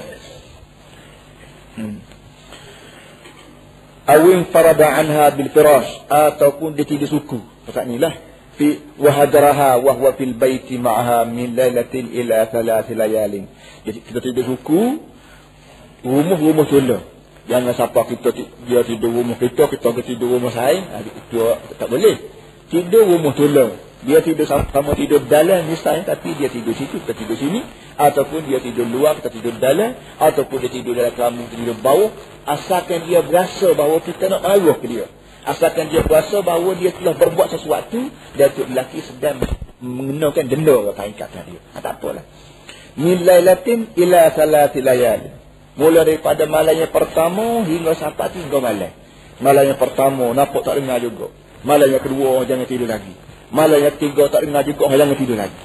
Hmm. Awin farada anha bil firash ataupun dia tidur suku. Pasal inilah في وهجرها وهو في البيت معها من ليلة إلى ثلاث ليال jadi kita tidur suku rumah-rumah tolong jangan siapa kita dia tidur rumah kita kita tidur rumah saya itu tak boleh tidur rumah tolong dia tidur sama tidur dalam misalnya tapi dia tidur situ kita tidur sini ataupun dia tidur luar kita tidur dalam ataupun dia tidur dalam kamu kita tidur bawah asalkan dia berasa bahawa kita nak marah ke dia Asalkan dia berasa bahawa dia telah berbuat sesuatu dan tu lelaki sedang mengenakan denda kata dia. Ha, tak apalah. Nilai latin ila salati layal. Mula daripada malam yang pertama hingga sampai hingga malam. Malam yang pertama nampak tak dengar juga. Malam yang kedua jangan tidur lagi. Malam yang ketiga tak dengar juga jangan tidur lagi.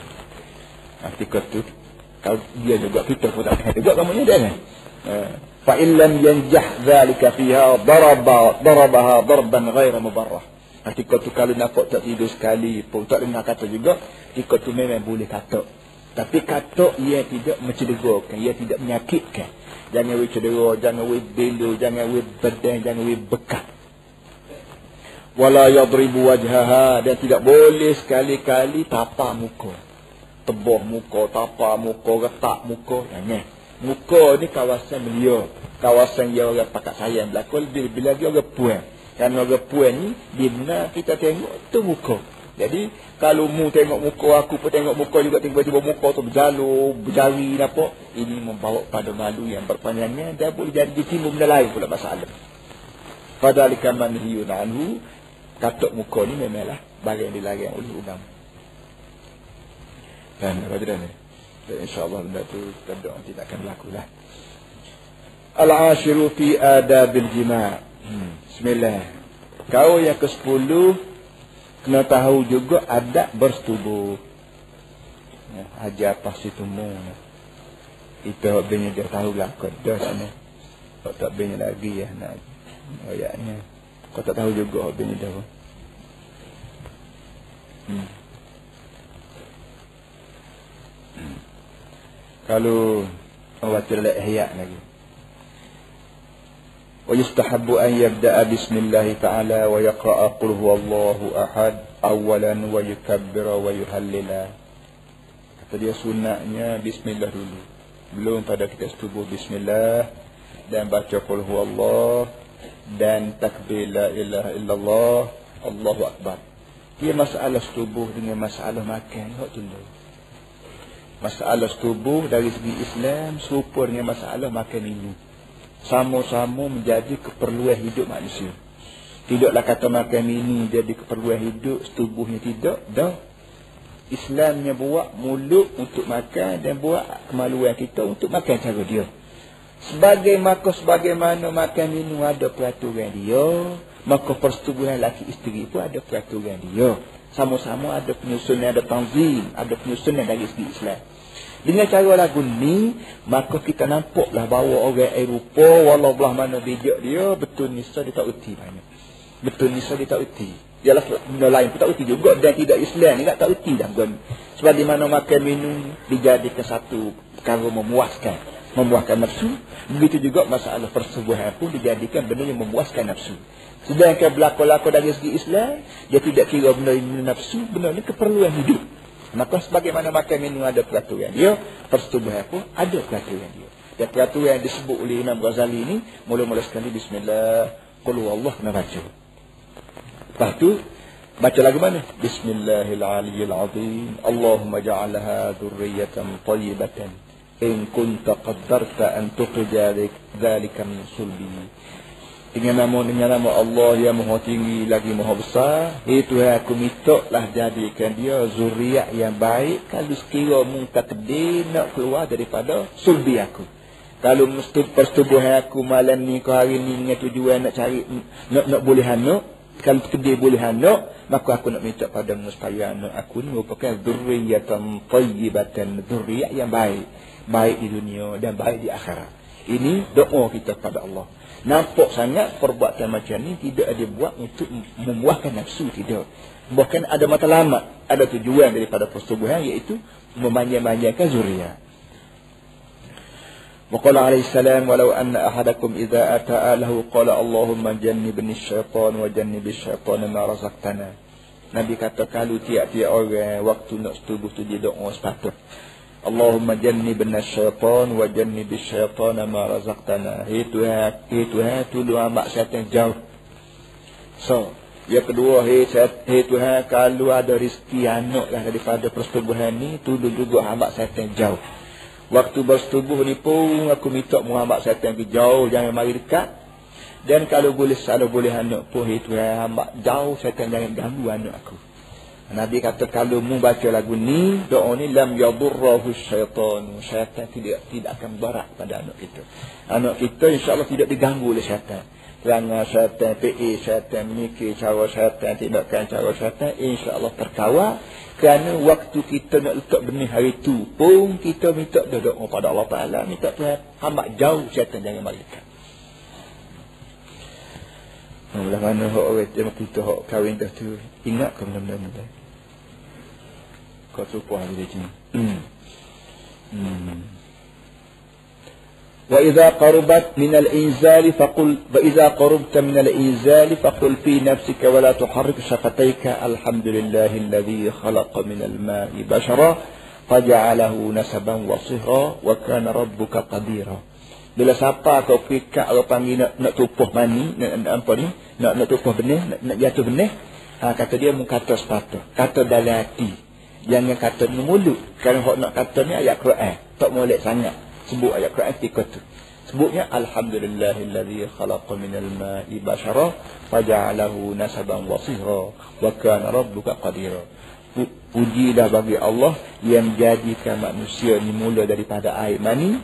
Nanti ha, tu kalau dia juga kita pun tak dengar juga kamu ni dah. Ha. فإن لم ينجح ذلك فيها ضرب ضربها ضربا غير مبرح Ketika tu kalau nampak tak tidur sekali pun tak dengar kata juga, ketika tu memang boleh kata. Tapi kata ia tidak mencederakan, ia tidak menyakitkan. Jangan we cedera, jangan we belu, jangan we bedah, jangan we bekat. Wala yadribu wajhaha dan tidak boleh sekali-kali tapa muka. Tebah muka, tapa muka, retak muka, jangan. Muka ni kawasan belia. Kawasan yang orang pakat sayang berlaku. Bila dia orang puan. Kerana orang puan ni, bila kita tengok, tu muka. Jadi, kalau mu tengok muka, aku pun tengok muka juga. Tiba-tiba muka tu berjalur, berjari, apa. Ini membawa pada malu yang berpanjangnya. Dan boleh jadi ditimbul benda lain pula masalah. Fadalika man hiyun anhu. Katuk muka ni memanglah bagian dilarang oleh agama. Dan apa dia ni? InsyaAllah benda tu kita doa tidak akan berlaku lah. Al-ashiru fi adabil jima' hmm. Bismillah. Kau yang ke sepuluh kena tahu juga adab bersetubuh. Ya, haji apa si tumu. Itu bini dia tahu lah kau sana. Kau tak bini lagi ya nak ayatnya. Kau tak tahu juga bini dia. Hmm. Kalau membaca dalam ihya lagi. Wa yustahabbu an yabda'a bismillah ta'ala wa yaqra'a qul huwallahu ahad awalan wa yukabbira wa yuhallila. Kata dia sunnahnya bismillah dulu. Belum pada kita setubuh bismillah dan baca qul huwallah dan takbir la ilaha illallah. Allahu akbar. Dia masalah setubuh dengan masalah makan. Hak dulu masalah tubuh dari segi Islam serupa dengan masalah makan minum. Sama-sama menjadi keperluan hidup manusia. Tidaklah kata makan minum jadi keperluan hidup, tubuhnya tidak. Dah. Islamnya buat mulut untuk makan dan buat kemaluan kita untuk makan cara dia. Sebagai maka sebagaimana makan minum ada peraturan dia, maka persetubuhan laki isteri pun ada peraturan dia. Sama-sama ada penyusunan, ada tanzim, ada penyusunan dari segi Islam. Dengan cara lagu ni, maka kita nampaklah bahawa orang Eropa, walau belah mana bijak dia, betul nisa dia tak uti banyak. Betul nisa dia tak uti. Ialah benda lain pun tak uti juga. Dan tidak Islam ni tak uti dah. Sebab di mana makan minum dijadikan satu perkara memuaskan. Memuaskan nafsu. Begitu juga masalah persebuahan pun dijadikan benda yang memuaskan nafsu. Sedangkan berlaku-laku dari segi Islam, dia tidak kira benda ini nafsu, benda ini keperluan hidup. Maka sebagaimana makan minum ada peraturan dia, persetubuhan pun ada peraturan dia. Dan peraturan yang disebut oleh Imam Ghazali ini, mula-mula sekali Bismillah, Qulu Allah kena baca. Lepas tu, baca lagu mana? Bismillahirrahmanirrahim. Allahumma ja'alaha dhurriyatan tayyibatan. In kunta qaddarta an tuqja dhalika min sulbi dengan nama dengan nama Allah yang maha tinggi lagi maha besar. Itu yang aku minta lah jadikan dia zuriat yang baik. Kalau sekira mu takdir nak keluar daripada sulbi aku. Kalau mesti persetubuhan aku malam ni ke hari ni dengan tujuan nak cari nak nak boleh anak kalau kedai boleh anak, maka aku nak minta padamu supaya anak aku ni merupakan dzurriyyatan thayyibatan, dzurriyyah yang baik, baik di dunia dan baik di akhirat. Ini doa kita kepada Allah. Nampak sangat perbuatan macam ni tidak ada buat untuk membuahkan nafsu tidak. Bahkan ada matlamat, ada tujuan daripada persetubuhan iaitu memanjang-manjangkan zuriat. وقال عليه السلام ولو أن أحدكم إذا أتى أهله قال اللهم جنبني الشيطان وجنب الشيطان ما رزقتنا Nabi kata kalau tiap-tiap orang waktu nak setubuh tu dia doa sepatut. Allahumma jannibna syaitan wa jannibi syaitan ma razaqtana. Itu ha, itu ha tulu amak syaitan jauh. So, yang kedua, hei, Tuhan, kalau ada rezeki anak lah daripada persetubuhan ni, tulu juga amak syaitan jauh. Waktu bersetubuh ni pun aku minta Muhammad syaitan ke jauh, jangan mari dekat. Dan kalau boleh, kalau boleh anak pun, hei Tuhan, amak jauh syaitan jangan ganggu anak aku. Nabi kata kalau mu baca lagu ni, doa ni lam yadurrahu syaitan. Syaitan tidak tidak akan barak pada anak kita. Anak kita insya-Allah tidak diganggu oleh syaitan. Kerana syaitan PA, syaitan mikir cara syaitan, tidakkan cara syaitan, insya-Allah terkawal. Kerana waktu kita nak letak benih hari tu pun kita minta doa pada Allah Taala, minta Tuhan hamba jauh syaitan jangan mari dekat. Mula mana orang kita hok kahwin dah tu ingat ke benda-benda kau hmm. hmm. وإذا قربت من الإنزال فقل وإذا قربت من الإنزال فقل في نفسك ولا تحرك شفتيك الحمد لله الذي خلق من الماء بشرا فجعله نسبا وصهرا وكان ربك قديرا bila siapa kau fikir kau panggil nak, nak tupuh mani nak, nak apa ni nak nak tupuh benih nak, nak jatuh benih ha, kata dia mu kata sepatah kata dalam hati Jangan kata ni mulut. Kerana hok nak kata ni ayat Quran. Tak molek sangat. Sebut ayat Quran tiga tu. Sebutnya Alhamdulillahillazi khalaqa minal ma'i bashara faja'alahu nasaban wa sihra wa kana rabbuka qadira. Pujilah bagi Allah yang menjadikan manusia ni mula daripada air mani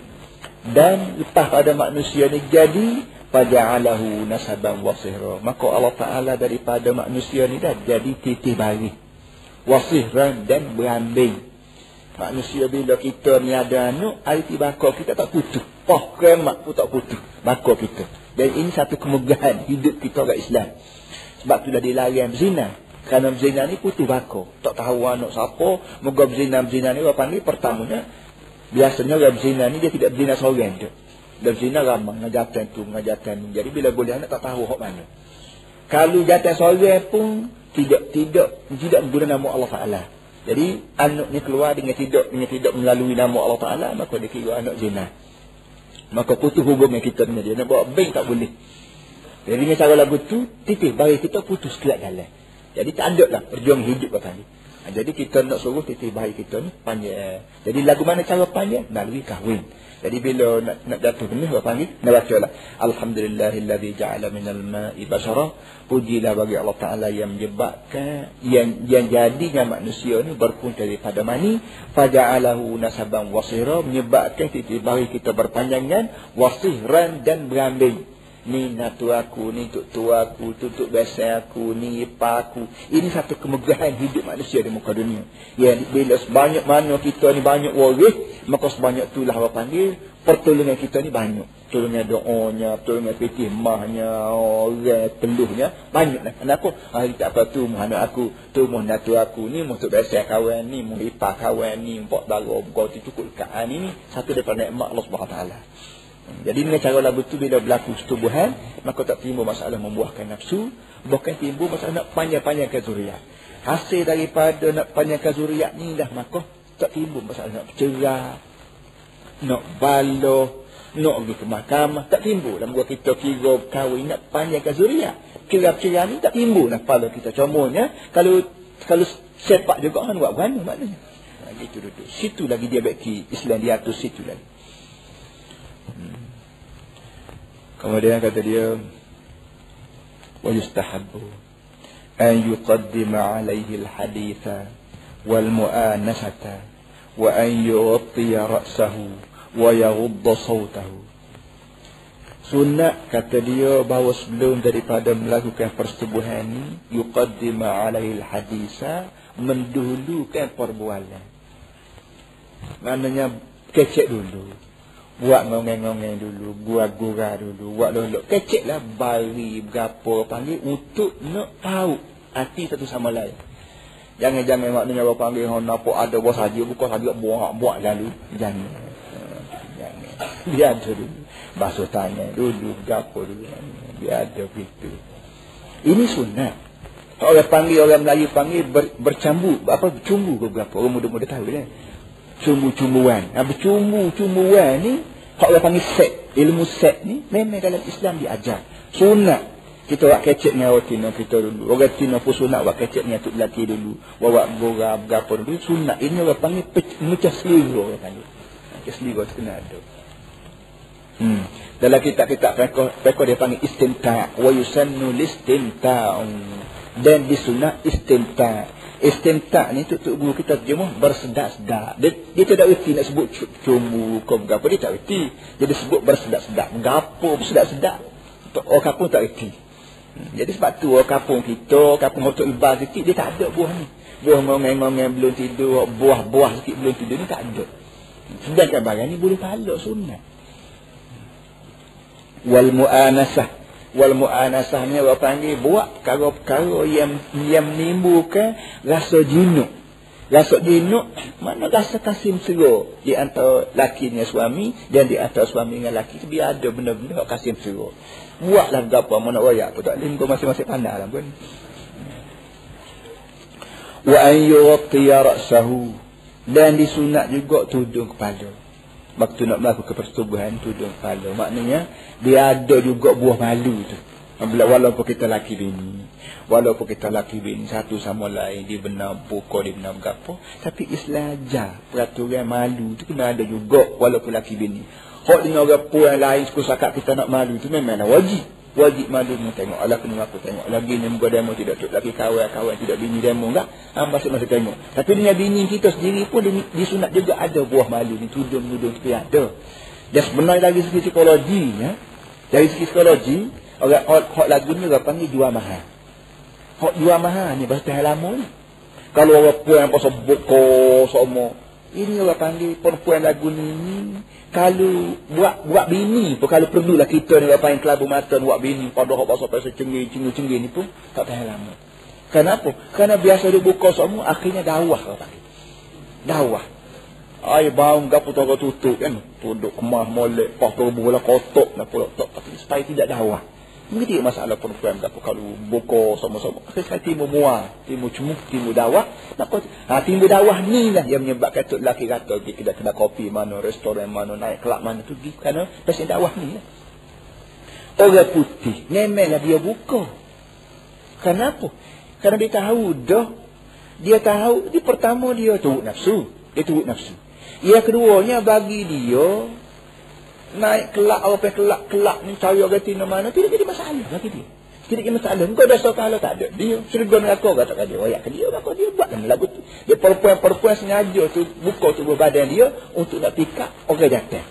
dan lepas pada manusia ni jadi faja'alahu nasaban wa sihra. Maka Allah Taala daripada manusia ni dah jadi titik bagi wasihran dan berambing. Manusia bila kita ni ada anak, hari ti bakar kita tak putus. Poh kemat pun tak putus. Bakar kita. Dan ini satu kemegahan hidup kita orang Islam. Sebab tu dah dilarang berzina. Kerana berzina ni putus bakar. Tak tahu anak siapa. Moga berzina-berzina ni orang panggil pertamanya. Biasanya orang berzina ni dia tidak berzina seorang tu. Dia berzina ramah. Ngajatan tu, ngajatan ni. Jadi bila boleh anak tak tahu hak mana. Kalau jatuh seorang pun tidak tidak tidak menggunakan nama Allah Taala. Jadi anak ni keluar dengan tidak dengan tidak melalui nama Allah Taala maka dia kira anak zina. Maka putus hubungan kita dengan dia. Nak buat bank tak boleh. Jadi dengan cara lagu tu titik bagi kita putus kelak jalan. Jadi tak ada lah perjuang hidup apa ni. Ha, jadi kita nak suruh titik bayi kita ni panjang. Jadi lagu mana cara panjang? Melalui kahwin. Jadi bila nak, nak jatuh benih, apa panggil? Nak baca lah. Alhamdulillahilladzi ja'ala minal ma'i basara. Pujilah bagi Allah Ta'ala yang menyebabkan, yang, yang jadinya manusia ni berpunca daripada mani. Faja'alahu nasaban wasira. Menyebabkan titik bagi kita berpanjangan. Wasihran dan berambing ni natu aku, ni tuk tua aku, tutuk biasa aku, ni ipa aku. Ini satu kemegahan hidup manusia di muka dunia. Ya, bila sebanyak mana kita ni banyak waris, maka sebanyak itulah apa panggil, pertolongan kita ni banyak. Pertolongan doanya, pertolongan pitih mahnya, orang peluhnya, banyak lah. Kenapa? Hari tak apa tu, anak aku, tu muh natu aku, ni muh tuk biasa kawan, ni muh ipa kawan, ni muh baru, kau cukup kat ni, satu daripada nikmat Allah Taala. Jadi dengan cara lagu tu bila berlaku setubuhan, maka tak timbul masalah membuahkan nafsu, bukan timbul masalah nak panjang-panjangkan zuriat. Hasil daripada nak panjangkan zuriat ni dah maka tak timbul masalah nak bercerai, nak baloh, nak pergi ke mahkamah, tak timbul. Dan buat kita kira kahwin nak panjangkan zuriat. Kira-kira ni tak timbul lah pada kita. Contohnya, kalau kalau sepak juga kan buat mana maknanya. Ha, gitu duduk. Situ lagi dia bagi Islam dia atur situ lagi. Kemudian kata dia wa yustahabbu an yuqaddima alayhi al-haditha wal mu'anasata wa an yughtiya ra'sahu wa yaghudda sawtahu Sunat kata dia bahawa sebelum daripada melakukan persetubuhan ini yuqaddima alaihi hadisa mendahulukan perbualan. Maknanya kecek dulu. Buat ngongeng-ngongeng dulu, buat gura dulu, buat lolok. Keceklah bari berapa panggil untuk nak tahu hati satu sama lain. Jangan-jangan maknanya apa panggil hang nampak ada bos saja buka saja buat buat lalu. Jangan. Jangan. Biar dulu basuh tangan dulu, gapo dulu. Biar ada begitu. Ini sunat. Orang panggil, orang Melayu panggil ber, bercambu. Apa? Cumbu ke berapa? Orang muda-muda tahu kan? Cumbu-cumbuan. Ha, bercumbu-cumbuan ni, orang panggil set. Ilmu set ni, memang dalam Islam diajar. Sunat. Kita buat kecek dengan orang Tino kita dulu. Orang Tino pun sunat buat kecek dengan Tuk Lelaki dulu. Buat gora, berapa dulu. Sunat. Ini orang panggil pecah selera orang panggil. Pecah selera tu kena ada. Hmm. Dalam kitab-kitab fiqh dia panggil istinta wa yusannu listinta dan disunat istinta. Istinta ni tu guru kita terjemah bersedak-sedak. Dia, dia tidak reti nak sebut cumbu ke berapa dia tak reti. Dia disebut bersedak-sedak. Berapa bersedak-sedak. Orang kampung tak reti. Hmm. Jadi sebab tu orang kampung kita, kampung Hotok Ibal sikit, dia tak ada buah ni. Buah ngomong-ngomong belum tidur, buah-buah sikit belum tidur ni tak ada. Sedangkan barang ni boleh pahala sunat wal mu'anasah wal mu'anasah ni apa panggil buat perkara-perkara yang yang menimbulkan rasa jinuk. Rasa jinuk mana rasa kasih mesra? Di antara laki dengan suami dan di antara suami dengan laki tu biar ada benda-benda kasih mesra. Buatlah berapa mana royak pun tak lingkup masing-masing pandai lah pun. Wa an yughtiya ra'sahu. Dan disunat juga tudung kepala waktu nak melakukan persetubuhan tudung kepala. Maknanya dia ada juga buah malu tu. Walaupun kita laki bini walaupun kita laki bini satu sama lain dia benar pukul dia benar berapa tapi Islam ajar peraturan malu tu kena ada juga walaupun laki bini Hak dengan orang puan lain suku sakat kita nak malu tu memanglah wajib wajib malu mu tengok? Allah kena aku tengok. Lagi ni muka demo tidak tuk lagi kawan kawan tidak bini demo enggak? Ah masih masih tengok. Tapi dengan bini kita sendiri pun di, di sunat juga ada buah malu ni tudung tudung tapi ada. Dan sebenarnya dari segi psikologi ya. Dari segi psikologi orang hak lagu ni orang panggil dua mahal. Hak dua mahal ni bahasa lama ni. Kalau orang puan pasal buko semua ini orang panggil perempuan lagu ni kalau buat buat bini pun kalau perlulah kita ni apa yang kelabu mata buat bini pada hak bahasa pasal cenggih cenggih cenggih ni pun tak tahan lama. Kenapa? Karena biasa dia buka semua akhirnya dakwah orang panggil. Dakwah. Ai bau gapo toko tutup kan. Duduk kemah molek, pas tu bola kotok nak pula tak tapi supaya tidak dakwah. Mungkin masalah perempuan tak kalau buka sama-sama. Saya timu muar, timu cemuk, timu dakwah. Nak ha, timu dakwah ni lah yang menyebabkan tu lelaki kata pergi kedai kedai kopi mana, restoran mana, naik kelab mana tu pergi. Kerana pasal dakwah ni lah. Orang putih, lah dia buka. Kenapa? Kerana dia tahu dah. Dia tahu, di pertama dia turut nafsu. Dia turut nafsu. Yang keduanya bagi dia, naik kelak apa kelak kelak ni cari orang tina mana tidak jadi masalah bagi dia. Tidak jadi masalah. Engkau dah kalau tak ada dia syurga neraka kata kat dia royak ke dia maka dia buat lagu tu. Dia perempuan-perempuan sengaja tu buka tubuh badan dia untuk nak pikak orang datang.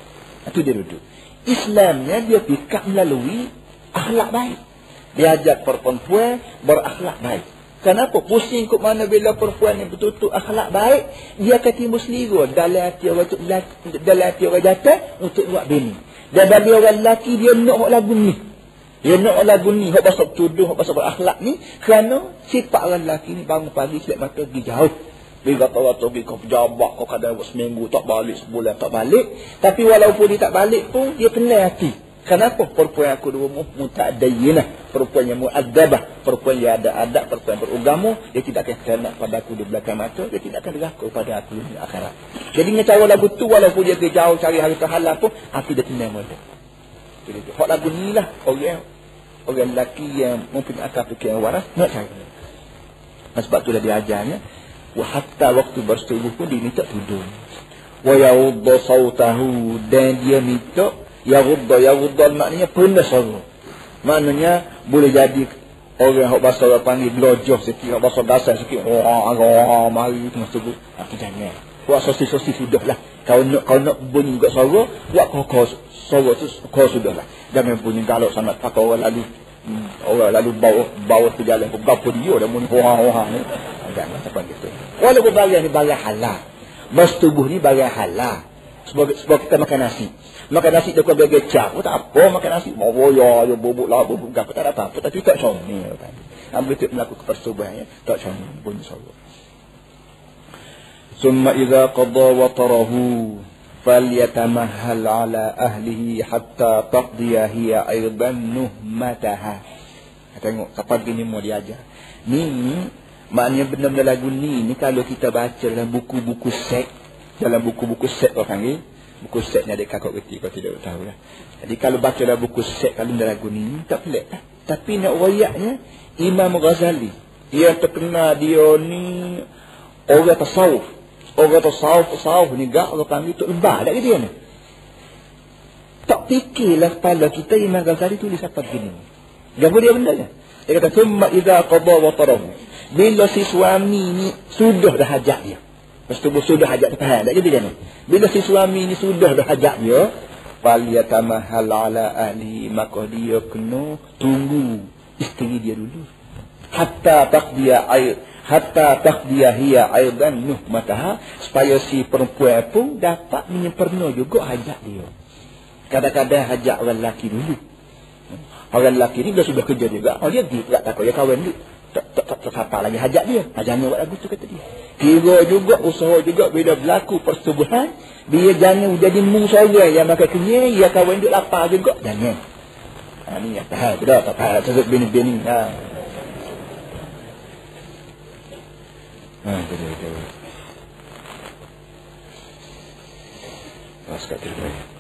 Itu dia duduk. Islamnya dia pikak melalui akhlak baik. Dia ajak perempuan berakhlak baik Kenapa? Pusing ke mana bila perempuan yang betul-betul akhlak baik, dia akan timbul selera dalam hati orang untuk dalam hati orang datang untuk buat bini. Dan bagi orang lelaki, dia nak lagu ni. Dia nak lagu ni, hak pasal tuduh, hak pasal berakhlak ni, kerana sifat orang lelaki ni bangun pagi, silap mata pergi jauh. Dia kata waktu pergi kau pejabat, kau kadang seminggu tak balik, sebulan tak balik. Tapi walaupun dia tak balik pun, dia tenang hati. Kenapa perempuan aku dua mu mutadayyinah, perempuan yang muadzabah, perempuan yang ada adab, perempuan beragama, dia tidak akan kena pada aku di belakang mata, dia tidak akan deraka pada aku di akhirat. Jadi dengan cara lagu tu walaupun dia pergi jauh cari harta halal pun, aku dia tenang mata. Jadi hak lagu ni lah orang orang lelaki yang mungkin akal fikir yang waras nak cari. Nah, sebab itulah dia ajarnya wa hatta waktu bersetubuh pun dia minta tudung. Wa yaudda sautahu dan dia minta Ya rudda, ya rudda maknanya pernah suara. Maknanya boleh jadi orang yang bahasa orang panggil gelojoh sikit, yang bahasa dasar sikit. Oh, oh, mari itu masuk tu. Tapi jangan. Buat sosis-sosis sudah lah. Kau nak, kau nak bunyi juga suara, buat kau kau suara tu kau sudah lah. Jangan bunyi galak sangat pakai orang lalu. Hmm, orang lalu bawa bawa ke jalan pun berapa dia dah bunyi hoha-hoha ni. Jangan macam gitu. Walaupun barang ni barang halal. Mas tubuh ni barang halal. Sebab, sebab kita makan nasi Makan nasi dia kau bergecap. Oh, tak apa makan nasi. Mau ya, ya bubuk lah, bubuk apa. Tak ada apa-apa. Tapi tak macam ni. Ambil tu melakukan persetubuhan. Ya. Tak macam ni. Bunyi suara. ثم إذا قضى وطره فليتمهل على أهله حتى تقضي هي أيضا نهمتها tengok kapan gini mau diajar ni maknanya benar-benar lagu ni ni kalau kita baca dalam buku-buku set dalam buku-buku set orang panggil buku set ni ada kakak kecil kau tidak tahu lah jadi kalau baca dalam buku set kalau dalam lagu ni tak pelik lah tapi nak royaknya Imam Ghazali dia terkenal dia ni orang tasawuf Orang tasawuf, tasawuf ni gak orang panggil tu lebah tak dia ni. Tak fikirlah kepala kita Imam Ghazali tulis apa begini. Ganggu dia benda ni. Dia kata, Summa idha qadha wa tarahu. Bila si suami ni sudah dah hajat dia. Lepas tu sudah hajat dia. Faham tak dia ni? Bila si suami ni sudah dah hajat dia. Falyatamahal ala ahli. Maka dia kena tunggu isteri dia dulu. Hatta taqdiya air hatta taqdiya hiya aidan nuhmataha supaya si perempuan pun dapat menyempurna juga hajat dia. Kadang-kadang hajat orang lelaki dulu. Orang lelaki ni dia sudah kerja juga. Oh dia pergi tak takut dia kahwin dulu. Tak tak tak tak lagi hajat dia. Hajatnya buat lagu tu kata dia. Kira juga usaha juga bila berlaku persetubuhan dia jangan jadi musara yang makan kenyai dia kahwin dulu lapar juga jangan. Ha ni ya tahu tidak tak tahu sebab bini-bini ha. Ha, betul betul. Pas kat.